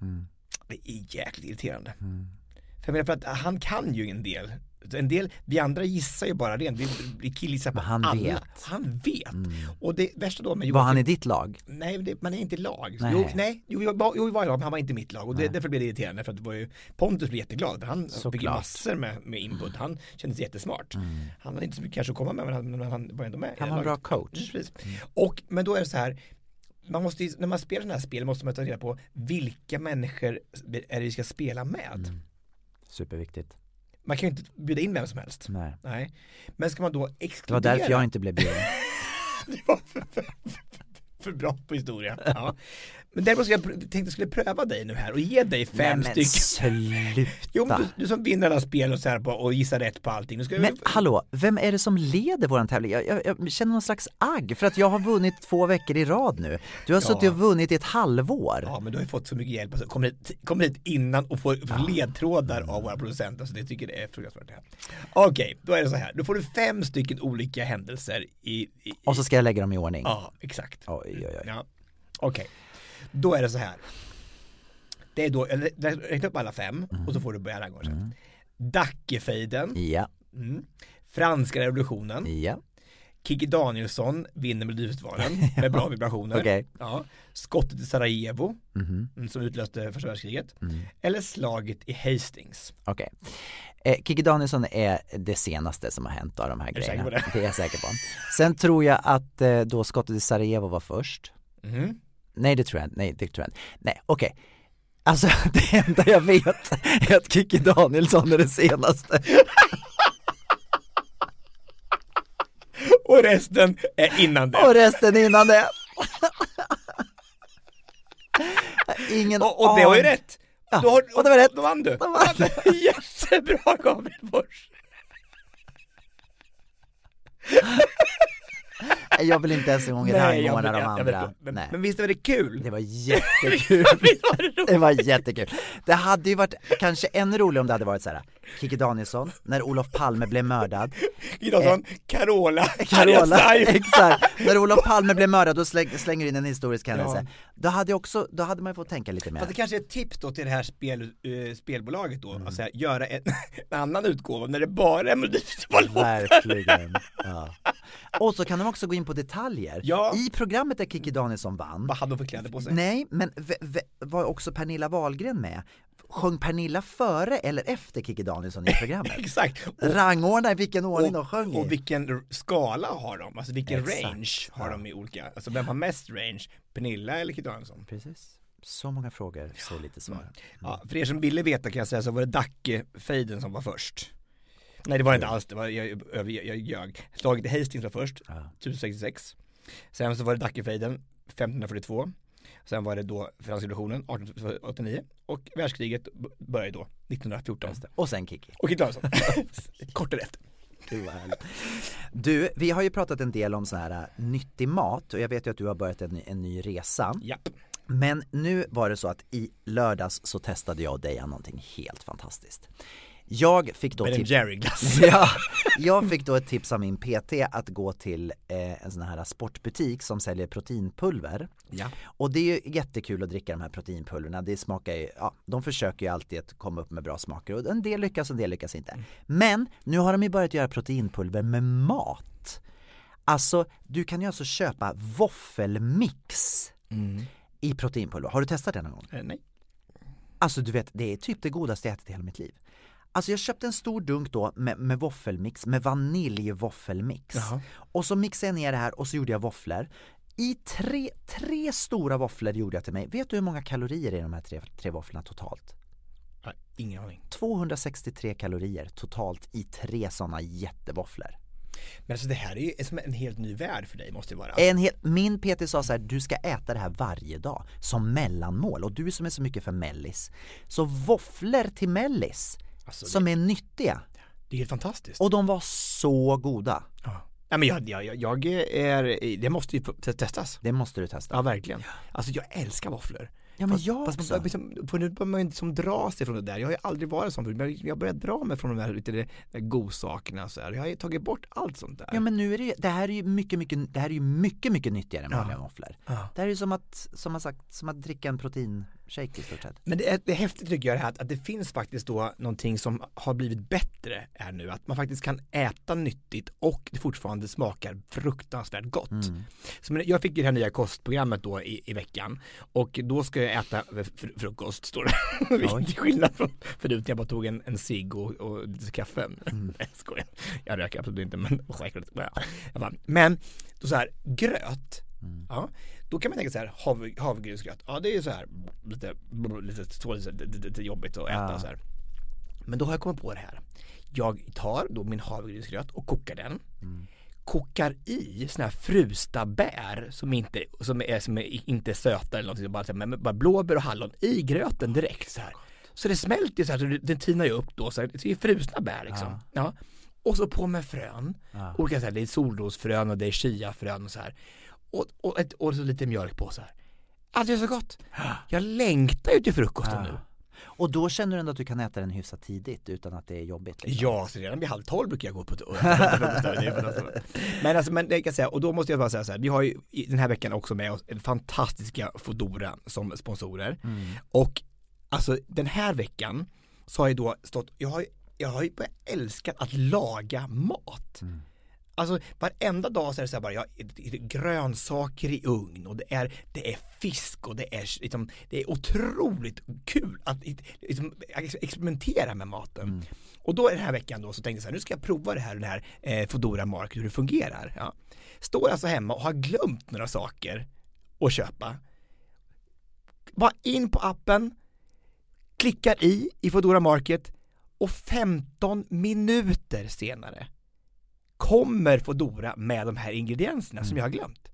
Mm. Det är jäkligt irriterande För jag menar för att han kan ju en del en del, vi andra gissar ju bara det, vi, vi killgissar på han alla. vet. Han vet. Och det värsta då med Var han i Joakim- ditt lag? Nej, det, man är inte i lag. Nej. Jo, nej, jo, jag jo, jag var i lag, men han var inte i mitt lag och det, därför blev det irriterande för att det var ju Pontus blev jätteglad för han fick ju Såklart. Mm. massor med, med input, han kändes jättesmart. Han hade inte så mycket kanske att komma med men han, men han var ändå med. Han var en bra coach. Mm, Precis. Och, men då är det så här man måste ju, när man spelar sådana här spel måste man ta reda på vilka människor är det vi ska spela med. Mm. Superviktigt. Man kan ju inte bjuda in vem som helst. Nej. Nej. Men ska man då Det exkludera var därför jag inte blev bjuden. det var för, för, för bra på historia. Ja. Men däremot ska jag tänkte jag skulle pröva dig nu här och ge dig fem Nej, men stycken. sluta. Jo men du, du som vinner alla spel och så här på, och gissar rätt på allting. Men vi, hallå, vem är det som leder våran tävling? Jag, jag, jag känner någon slags agg för att jag har vunnit två veckor i rad nu. Du har Ja. suttit och vunnit i ett halvår. Ja men du har ju fått så mycket hjälp, alltså, kommer hit, kommer hit innan och får får ledtrådar av våra producenter så det tycker det är fruktansvärt. Okej, då är det så här, då får du fem stycken olika händelser i, i Och så ska jag lägga dem i ordning. Ja, exakt. Oj, oj, oj. Ja. Okej, då är det så här. Det är då, räkna upp alla fem och så får du börja rangordna sen. Dackefejden, Ja, mm. franska revolutionen, ja. Kikki Danielsson vinner Melodifestivalen med bra vibrationer. Okej. Ja. Skottet i Sarajevo Mhm. mm, som utlöste första världskriget. Mm. Eller slaget i Hastings. Okej. Eh, Kikki Danielsson är det senaste som har hänt av de här säker grejerna. på det? det är jag säker på. Sen tror jag att eh, då skottet i Sarajevo var först. Mhm. Nej det tror jag inte, nej det tror jag inte. Nej okej. Alltså det enda jag vet är att Kikki Danielsson är det senaste. Och resten är innan det. Och resten innan det. Ingen Och, och det var ju rätt. Ja, Då, har, och det var rätt. Då vann du. Då vann jag. Jättebra Gabriel Fors. Jag vill inte ens en gång rangordna de andra. men, men visst var det kul? Det var jättekul. Var det roligt? Det var jättekul. Det hade ju varit kanske ännu roligare om det hade varit så här. Kikki Danielsson, när Olof Palme blev mördad. Gidasson, Carola, Carola, Arja Saijonmaa. exakt. När Olof Palme blev mördad och släng, slänger in en historisk händelse. Ja. Då hade jag också, då hade man ju fått tänka lite mer. Fast det kanske är ett tips då till det här spel, eh, spelbolaget då, Mm. alltså göra en, en annan utgåva när det bara är Melodifestivalen. Verkligen. Ja. Och så kan de också gå in på detaljer. Ja. I programmet där Kikki Danielsson vann, Vad hade hon för kläder på sig? nej men var också Pernilla Wahlgren med? Sjöng Pernilla före eller efter Kikki Danielsson i programmet? Exakt. Och, Rangordna i vilken ordning de sjöng och vilken skala har de? Alltså vilken Exakt. range har Ja. de i olika, alltså vem har mest range? Pernilla eller Kid Danielsson? Precis. Så många frågor, så lite svar. Ja, för er som ville veta kan jag säga så var det Dacke-fejden som var först. Nej det var det inte alls, det var, jag, jag, jag, jag ljög. Slaget i Hastings var först, Ja. 1066. Sen så var det Dackefejden 1542. Sen var det då franska revolutionen 1889 och världskriget började då 1914. Och sen Kikki. Och Kid Danielsson. Kort därefter. Gud vad härligt. Du, vi har ju pratat en del om så här äh, nyttig mat och jag vet ju att du har börjat en, en ny resa. Japp. Men nu var det så att i lördags så testade jag och Dejan någonting helt fantastiskt. Jag fick då tips... Jerry glass. Ja, jag fick då ett tips av min PT att gå till eh, en sån här sportbutik som säljer proteinpulver. Ja. Och det är ju jättekul att dricka de här proteinpulverna, det smakar ju, ja, de försöker ju alltid att komma upp med bra smaker och en del lyckas och en del lyckas inte. Men nu har de ju börjat göra proteinpulver med mat. Alltså, du kan ju alltså köpa våffelmix i proteinpulver. Har du testat det någon gång? Eh, nej. Alltså du vet, det är typ det godaste jag ätit i hela mitt liv. Alltså jag köpte en stor dunk då med, med våffelmix, med vaniljvåffelmix. Och så mixade jag ner det här och så gjorde jag våfflor. I tre, tre stora våfflor gjorde jag till mig. Vet du hur många kalorier är i de här tre, tre våfflorna totalt? Nej, ingen aning. 263 kalorier totalt i tre sådana jättevåfflor. Men alltså det här är ju som en helt ny värld för dig måste det vara. En hel, min PT sa så här, du ska äta det här varje dag som mellanmål och du som är så mycket för mellis. Så våfflor till mellis Alltså, som är nyttiga Det är helt fantastiskt. och de var så goda. ja. Ja, men jag, jag, jag, är, det måste ju te- testas. Det måste du testa. Ja verkligen. Alltså jag älskar våfflor. Ja, men fast, jag fast också. liksom, nu börjar man ju liksom dra sig från det där. Jag har ju aldrig varit sån förut, men jag börjar dra mig från de här lite de där godsakerna så här. Jag har ju tagit bort allt sånt där. Ja men nu är det ju, det här är ju mycket, mycket, det här är ju mycket, mycket nyttigare än Ja. vanliga våfflor. Ja. Det här är ju som att, som har sagt, som att dricka en proteinshake i stort sett. Men det är, det är häftigt tycker jag det här att, att det finns faktiskt då någonting som har blivit bättre är nu att man faktiskt kan äta nyttigt och det fortfarande smakar fruktansvärt gott. Mm. Så men jag fick ju det här nya kostprogrammet då i, i veckan och då ska jag äta fr- frukost står det. Till skillnad från förut jag bara tog en, en cigg och, och lite kaffe. Mm. Jag skojar. Jag röker absolut inte men självklart. Men då så här gröt. Mm. Ja, då kan man tänka så här hav, havregrynsgröt. Ja det är så här lite, lite, lite, lite, lite jobbigt att äta Ja. så här. Men då har jag kommit på det här. Jag tar då min havregrynsgröt och kokar den. Kokar i såna här frusta bär som inte, som är, som är inte söta eller någonting, bara, men bara blåbär och hallon i gröten direkt så här. Så det smälter så här, så den tinar ju upp då, så här, det är frusna bär liksom. Ja. Och så på med frön. Ja. Olika så här, det är solrosfrön och det är chiafrön och så här. Och, och, ett, och så lite mjölk på så här. Alltså det är så gott. Jag längtar ju till frukosten nu. Och då känner du ändå att du kan äta den hyfsat tidigt utan att det är jobbigt? Liksom. Ja, så redan vid halv tolv brukar jag gå på och. Men alltså, men det kan jag säga, och då måste jag bara säga så här, vi har ju den här veckan också med oss en fantastiska Foodora som sponsorer. Och alltså den här veckan så har jag då stått, jag har, ju- jag har ju börjat älska att laga mat. Alltså varenda dag så är det så här bara, det är grönsaker i ugn och det är, det är fisk och det är, liksom, det är otroligt kul att liksom, experimentera med maten. Och då den här veckan då så tänkte jag så här, nu ska jag prova det här, den här eh, Foodora Mark, hur det fungerar. Ja. Står alltså hemma och har glömt några saker att köpa. Bara in på appen, klickar i, i Foodora Market och 15 minuter senare kommer Foodora med de här ingredienserna som jag har glömt.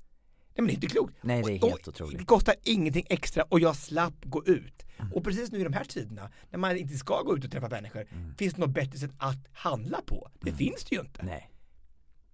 Nej men det är inte klokt. Nej, det är helt och otroligt. Det kostar ingenting extra och jag slapp gå ut. Och precis nu i de här tiderna, när man inte ska gå ut och träffa människor, finns det något bättre sätt att handla på? Det finns det ju inte. Nej.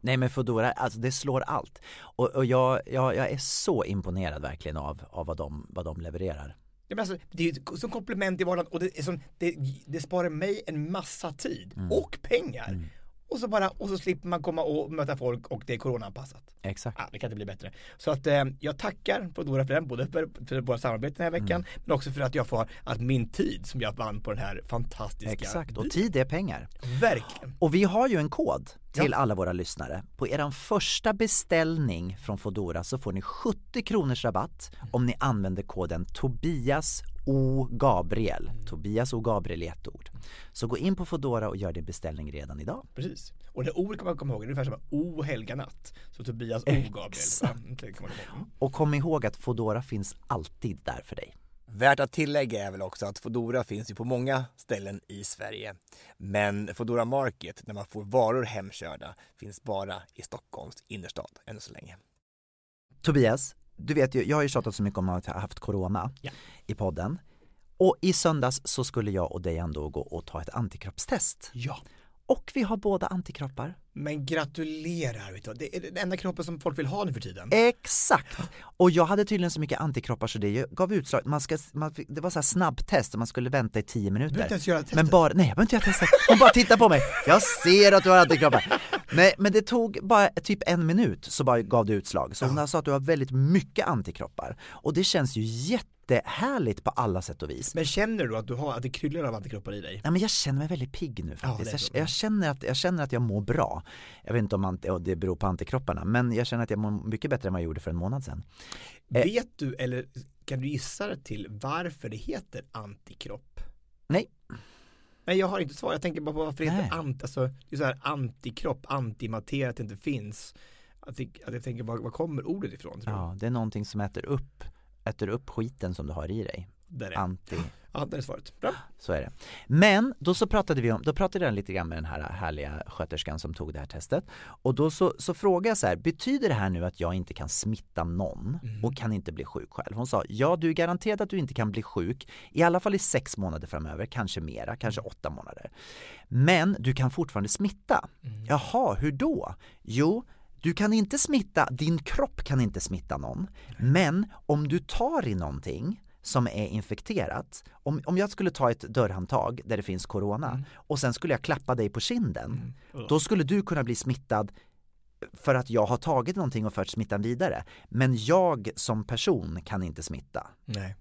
Nej men Foodora, alltså det slår allt. Och, och jag, jag, jag är så imponerad verkligen av, av vad, de, vad de levererar. Ja, men alltså, det är som komplement i vardagen och det, är som, det, det sparar mig en massa tid och pengar. Och så bara, och så slipper man komma och möta folk och det är coronaanpassat. Exakt. Ja, det kan inte bli bättre. Så att eh, jag tackar Foodora för den, både för, för våra samarbete den här veckan, men också för att jag får, att min tid som jag vann på den här fantastiska Exakt, och tid är pengar. Verkligen. Och vi har ju en kod till Ja. alla våra lyssnare. På er första beställning från Fodora så får ni 70 kronors rabatt om ni använder koden Tobias O Gabriel. Tobias O Gabriel i ett ord. Så gå in på Fodora och gör din beställning redan idag. Precis. Och det ordet kan man komma ihåg, det är ungefär som O helga natt. Så Tobias O Gabriel. Exakt. Komma ihåg. Och kom ihåg att Fodora finns alltid där för dig. Värt att tillägga är väl också att Foodora finns ju på många ställen i Sverige. Men Foodora Market, där man får varor hemkörda, finns bara i Stockholms innerstad än så länge. Tobias, du vet ju, jag har ju tjatat så mycket om att jag har haft corona Ja. i podden. Och i söndags så skulle jag och dig ändå gå och ta ett antikroppstest. Ja. Och vi har båda antikroppar. Men gratulerar, vet du. det är den enda kroppen som folk vill ha nu för tiden. Exakt! Och jag hade tydligen så mycket antikroppar så det gav utslag, man ska, man, det var så här snabbtest och man skulle vänta i 10 Du behöver minuter. inte ens göra testet. Men bara, nej jag behöver inte göra testet, hon bara tittar på mig, jag ser att du har antikroppar. Nej men det tog bara typ en minut så bara gav det utslag. Så hon sa att du har väldigt mycket antikroppar. Och det känns ju jättehärligt på alla sätt och vis. Men känner du att du har, att det kryllar av antikroppar i dig? Ja, men jag känner mig väldigt pigg nu Ja, faktiskt. är jag, jag, känner att, jag känner att jag mår bra. Jag vet inte om anti, och det beror på antikropparna, men jag känner att jag mår mycket bättre än vad jag gjorde för en månad sedan. Eh. Vet du, eller kan du gissa dig till varför det heter antikropp? Nej. Nej jag har inte svar, jag tänker bara på varför det heter anti, alltså det är så här antikropp, antimateria, att det inte finns. Att, det, att jag tänker, var, var kommer ordet ifrån? Ja, det är någonting som äter upp, äter upp skiten som du har i dig. Där är. anti Ja, där är svaret. Bra. Så är det. Men då så pratade vi om, då pratade jag lite grann med den här härliga sköterskan som tog det här testet och då så, så frågade jag så här, betyder det här nu att jag inte kan smitta någon och kan inte bli sjuk själv? Hon sa, ja du är garanterad att du inte kan bli sjuk, i alla fall i sex månader framöver, kanske mera, kanske åtta månader. Men du kan fortfarande smitta. Jaha, hur då? Jo, du kan inte smitta, din kropp kan inte smitta någon, men om du tar i någonting som är infekterat, om, om jag skulle ta ett dörrhandtag där det finns corona och sen skulle jag klappa dig på kinden, då skulle du kunna bli smittad för att jag har tagit någonting och fört smittan vidare. Men jag som person kan inte smitta. Nej.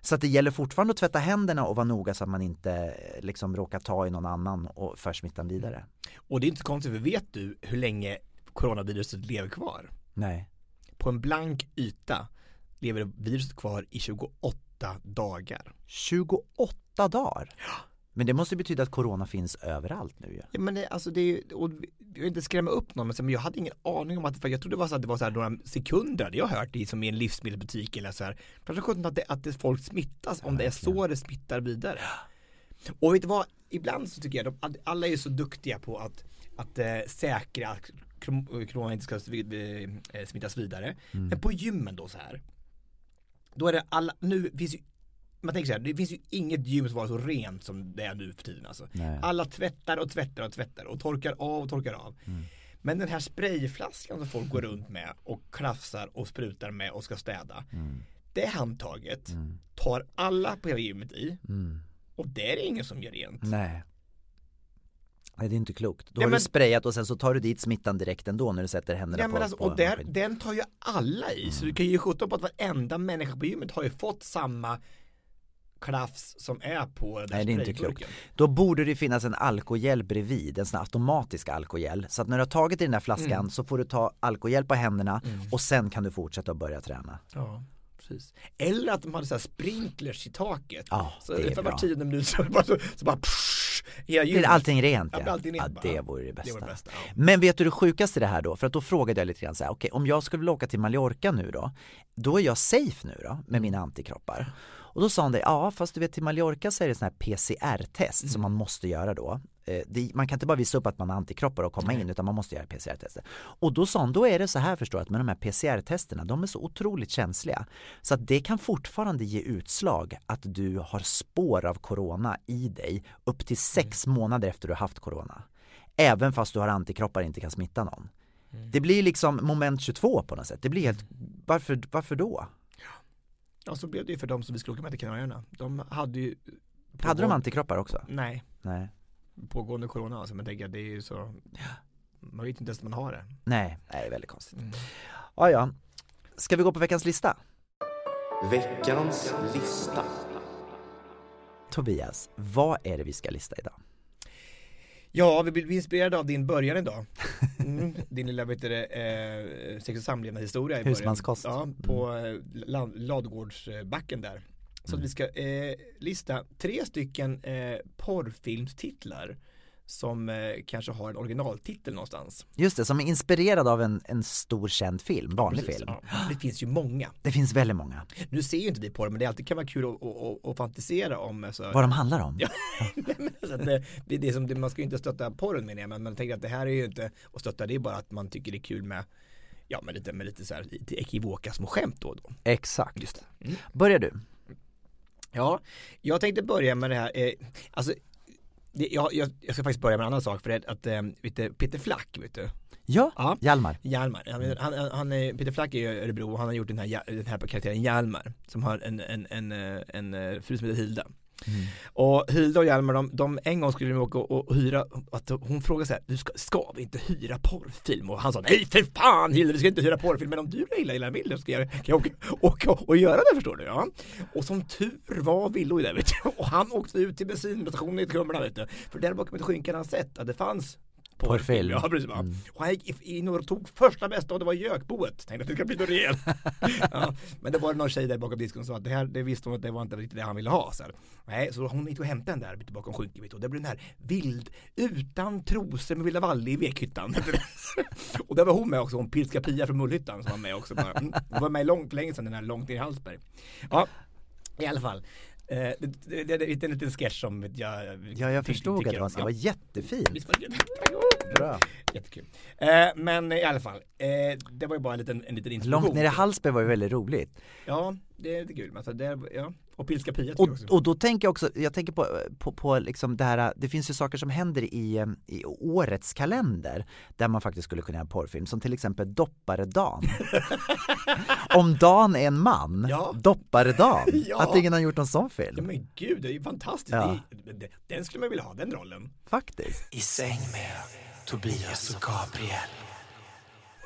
Så det gäller fortfarande att tvätta händerna och vara noga så att man inte eh, liksom råkar ta i någon annan och för smittan vidare. Och det är inte konstigt, för vet du hur länge coronaviruset lever kvar? Nej. På en blank yta lever viruset kvar i 28 dagar. 28 dagar? Men det måste betyda att corona finns överallt nu ju. Ja, men det, alltså det är ju, och jag vill inte skrämma upp någon, men jag hade ingen aning om att, för jag trodde det var så att det var så här några sekunder, hade jag hört i som i en livsmedelsbutik eller så här. Kanske skönt att, det, att det, folk smittas, om det är så det smittar vidare. Och vet du vad, ibland så tycker jag, att alla är så duktiga på att, att eh, säkra att krom- corona inte ska eh, smittas vidare. Men på gymmen då så här, då är det alla, nu finns ju man tänker så här, det finns ju inget gym som var så rent som det är nu för tiden alltså. Nej. Alla tvättar och tvättar och tvättar och torkar av och torkar av. Mm. Men den här sprayflaskan som folk går runt med och krafsar och sprutar med och ska städa. Mm. Det handtaget tar alla på hela gymmet i Mm. och det är det ingen som gör rent. Nej. Nej det är inte klokt. Då Nej, har men- du sprayat och sen så tar du dit smittan direkt ändå när du sätter händerna Ja, på, alltså, på och där, den tar ju alla i, så du kan ju sjutton på att varenda människa på gymmet har ju fått samma klafs som är på den där Nej det är inte klokt. Då borde det finnas en alkogel bredvid, en sån här automatisk alkogel. Så att när du har tagit i den här flaskan Mm. så får du ta alkogel på händerna och sen kan du fortsätta att börja träna. Ja, precis. Eller att de hade så här sprinklers i taket. Ja, så det är bra. var tionde minut så bara, så, så bara Blir gymmet. allting rent Ja, allting rent ja det vore det bästa. Det var det bästa, ja. Men vet du det sjukaste det här då? För att då frågade jag lite grann så här, okej om jag skulle vilja åka till Mallorca nu då, då är jag safe nu då med mina antikroppar. Och då sa han det, ja fast du vet till Mallorca så är det sån här PCR-test Mm. som man måste göra då. Eh, Det, man kan inte bara visa upp att man har antikroppar och komma in utan man måste göra PCR-tester. Och då sa han, då är det så här förstår jag att med de här PCR-testerna, de är så otroligt känsliga. Så att det kan fortfarande ge utslag att du har spår av corona i dig upp till sex månader efter du har haft corona. Även fast du har antikroppar och inte kan smitta någon. Det blir liksom moment 22 på något sätt. Det blir helt, varför, varför då? Ja, så blev det ju för de som vi skulle åka med till Kanarieöarna. De hade ju Hade de antikroppar också? Nej, Nej. Pågående corona alltså, men tänker det är ju så man vet inte ens att man har det. Nej, nej det är väldigt konstigt. Mm. Ja, ja. Ska vi gå på veckans lista? Veckans lista. Tobias, vad är det vi ska lista idag? Ja, vi blir inspirerade av din början idag. Mm, din lilla, vet du det, eh, sex och samlevnadshistoria i början. Husmanskost. Ja, på la- Ladugårdsbacken där. Så att vi ska eh, lista tre stycken eh, porrfilmstitlar som eh, kanske har en originaltitel någonstans. Just det, som är inspirerad av en, en stor känd film, vanlig Precis, film. ja. Det finns ju många. Det finns väldigt många. Nu ser ju inte vi porr men det alltid kan vara kul att, att, att, fantisera om. Alltså, Vad de handlar om? Ja, alltså det, det det som, det, man ska ju inte stötta porren menar jag, men man tänker att det här är ju inte att stötta, det är bara att man tycker det är kul med Ja men lite, med lite så här, lite ekivoka små skämt då och då. Exakt. Just det. Mm. Börjar du? Ja, jag tänkte börja med det här, eh, alltså det, jag, jag, jag ska faktiskt börja med en annan sak för det, att, eh, du, Peter Flack, vet du? Ja, Ja. Hjalmar. Hjalmar, han, han, han, han är, Peter Flack är ju i Örebro och han har gjort den här, den här karaktären Hjalmar som har en, en, en, eh, en, en fru som heter Hilda. Mm. Och Hilda och Hjalmar, de, de, en gång skulle de åka och, och hyra, att hon frågade så här, du ska, ska vi inte hyra porrfilm? Och han sa, nej för fan Hilda, vi ska inte hyra porrfilm, men om du gillar illa vill, så ska jag, kan jag åka, åka och göra det förstår du. Ja. Och som tur var Villo där vet du, och han åkte ut till bensinstationen i Kumla vet du, för där bakom ett skynke hade han sett att det fanns Porrfilm. Ja precis va. Och han gick in och tog första bästa och det var gökboet. Tänkte att det ska bli något rejält. ja, men det var någon tjej där bakom disken som sa att det här, det visste hon att det var inte riktigt det han ville ha. Så här. Nej, så hon gick och hämtade den där bakom skynket och det blev den här vild, utan trosor med Vilda Valle i vekhyttan. och där var hon med också, hon Pilska Pia från Mullhyttan som var med också. Bara, mm, hon var med långt, länge sedan den här långt ner i Hallsberg. Ja, I alla fall. Eh, det, det, det, det är en liten sketch som jag Ja, jag förstod att det var, det var jättefin. Bra. Jättekul. Eh, men i alla fall, eh, det var ju bara en liten, en liten introduktion. Långt ner i Hallsberg var ju väldigt roligt. Ja, det är lite kul. Alltså, det, ja. Och Pilska Pia tycker Och, och då tänker jag också, jag tänker på, på, på liksom det här, det finns ju saker som händer i, i årets kalender där man faktiskt skulle kunna göra en porrfilm, som till exempel Dopparedan. Om Dan är en man, Ja. Dopparedan. Ja. Att ingen har gjort någon sån Ja, film. men gud, det är ju fantastiskt. Ja. Det, det, den skulle man vilja ha, den rollen. Faktiskt. I säng med Tobias och Gabriel.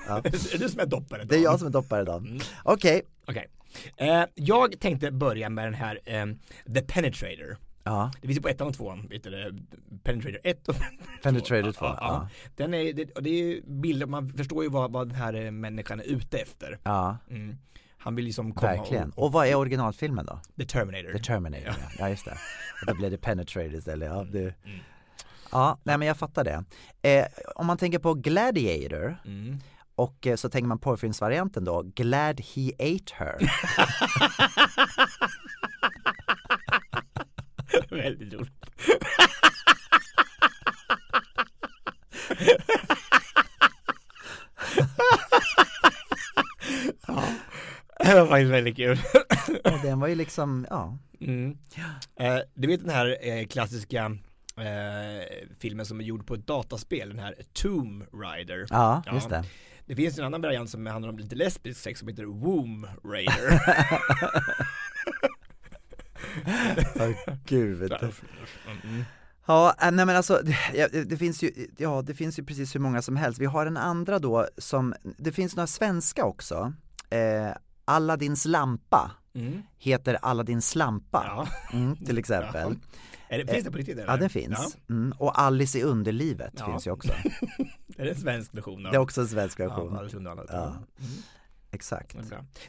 är det du som är doppare? Det är jag som är Dopparedan. Mm. Okej. Okej. Eh, jag tänkte börja med den här eh, The Penetrator. Ja, Det finns ju på ettan och tvåan, vet du? Penetrator 1 och Penetrator 2. Ja, Ja. Den är, det, och det är ju bilder, man förstår ju vad, vad den här eh, människan är ute efter. ja. Mm. Han vill liksom komma Verkligen. och, Och vad är originalfilmen då? The Terminator. The Terminator, ja, ja just det. Och då blev det Penetrator istället. Ja, det... Mm. ja nej men jag fattar det. Eh, om man tänker på Gladiator Mm. Och eh, så tänker man porrfilmsvarianten då, Glad he ate her. Väldigt roligt. ja, det var faktiskt väldigt kul. Och den var ju liksom, ja. Mm. Eh, du vet den här eh, klassiska eh, filmen som är gjord på ett dataspel, den här Tomb Raider. Ja, just det. Det finns en annan variant som handlar om lite lesbisk sex som heter Womb Raider. Åh gud. Mm. Ja, äh, nej men alltså, det, ja, det finns ju, ja det finns ju precis hur många som helst. Vi har en andra då som, det finns några svenska också. Eh, Aladdins lampa Mm. heter Aladdins lampa, Ja. mm, till exempel. Är det, finns det på riktigt? Eller? Ja, den finns. Mm. Och Alice i Underlivet Ja. finns ju också. Är det en svensk version? av- Det är också en svensk Ja, version. Underlandet. Ja. Mm. Exakt.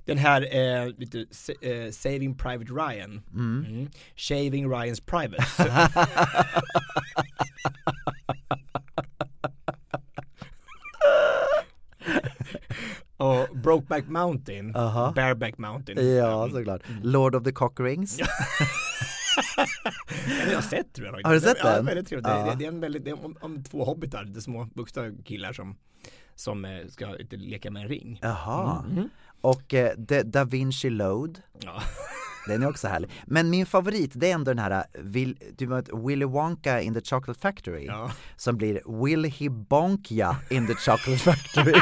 Den här, eh, lite, eh, Saving Private Ryan. Mm. Shaving Ryans Private. Och Brokeback Mountain, Aha. Bareback Mountain. Ja, såklart. Lord of the Cock Den har jag sett tror jag. Har du sett ja, den? Väldigt trevligt. Ja. Det, det, är en väldigt, det är om, om två hobbitar, lite små vuxna killar som, som eh, ska inte leka med en ring. Jaha. Mm. Och eh, Da Vinci Load. Ja. Den är också härlig. Men min favorit det är ändå den här, eh, Will, du vet Willy Wonka in the Chocolate Factory. Ja. Som blir Will he bonk ya in the Chocolate Factory.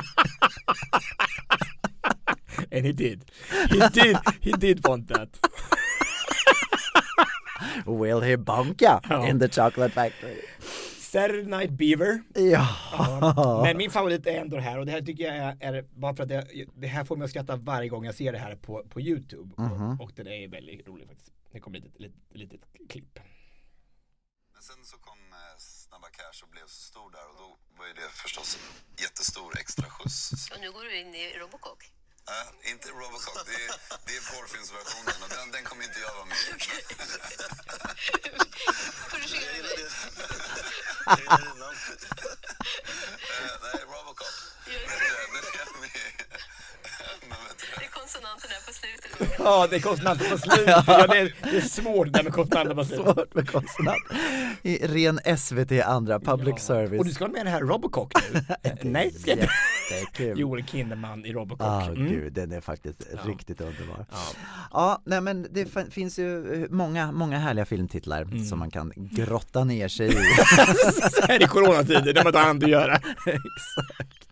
And he did. He did, he did want that. Will he bonk ya Ja. in the Chocolate Factory. Saturday Night Beaver. Ja. Men min favorit är ändå det här och det här tycker jag är, är bara för att det, det här får mig att skratta varje gång jag ser det här på, på YouTube. Mhm. Och, och den är väldigt rolig faktiskt. Det kommer ett litet, litet, litet klipp. Men sen så kom eh, Snabba Cash och blev så stor där och då var ju det förstås en jättestor extra skjuts. Och nu går du in i Robocock. Äh, inte Robocop, det är, det är porrfilmsversionen och den, den kommer inte jag vara med i. Korrigera mig. Eh, Nej, Robocop. Den är jag med i. Men vet du, Det är konsonanterna på slutet. Ja, det är konsonanter på slutet. Ja, det, är, det är svårt där med konsonanter på slutet. Svårt med konsonant. I ren SVT andra, public service. Och du ska vara med i den här Robocock nu? Nej, ska jag inte. Jättekul. Joel Kinnaman i Robocock. Ah, Mm. gud, den är faktiskt riktigt underbar. Ja. Ja, nej men det fin- finns ju eh, många, många härliga filmtitlar Mm. som man kan grotta ner sig i. Så här i coronatider, när man inte har annat att göra. Exakt.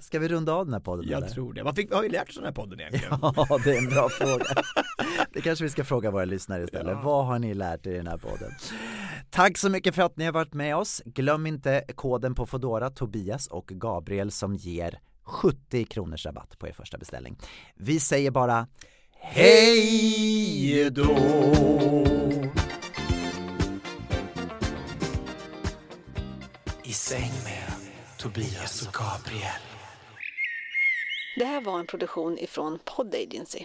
Ska vi runda av den här podden Jag eller? tror det. Vad, fick, vad har vi lärt oss av den här podden egentligen? Ja, det är en bra fråga. Det kanske vi ska fråga våra lyssnare istället. Vad har ni lärt er i den här podden? Tack så mycket för att ni har varit med oss. Glöm inte koden på Fodora, Tobias och Gabriel som ger 70 kronors rabatt på er första beställning. Vi säger bara Hej då! I säng med Tobias och Gabriel. Det här var en produktion ifrån Pod Agency.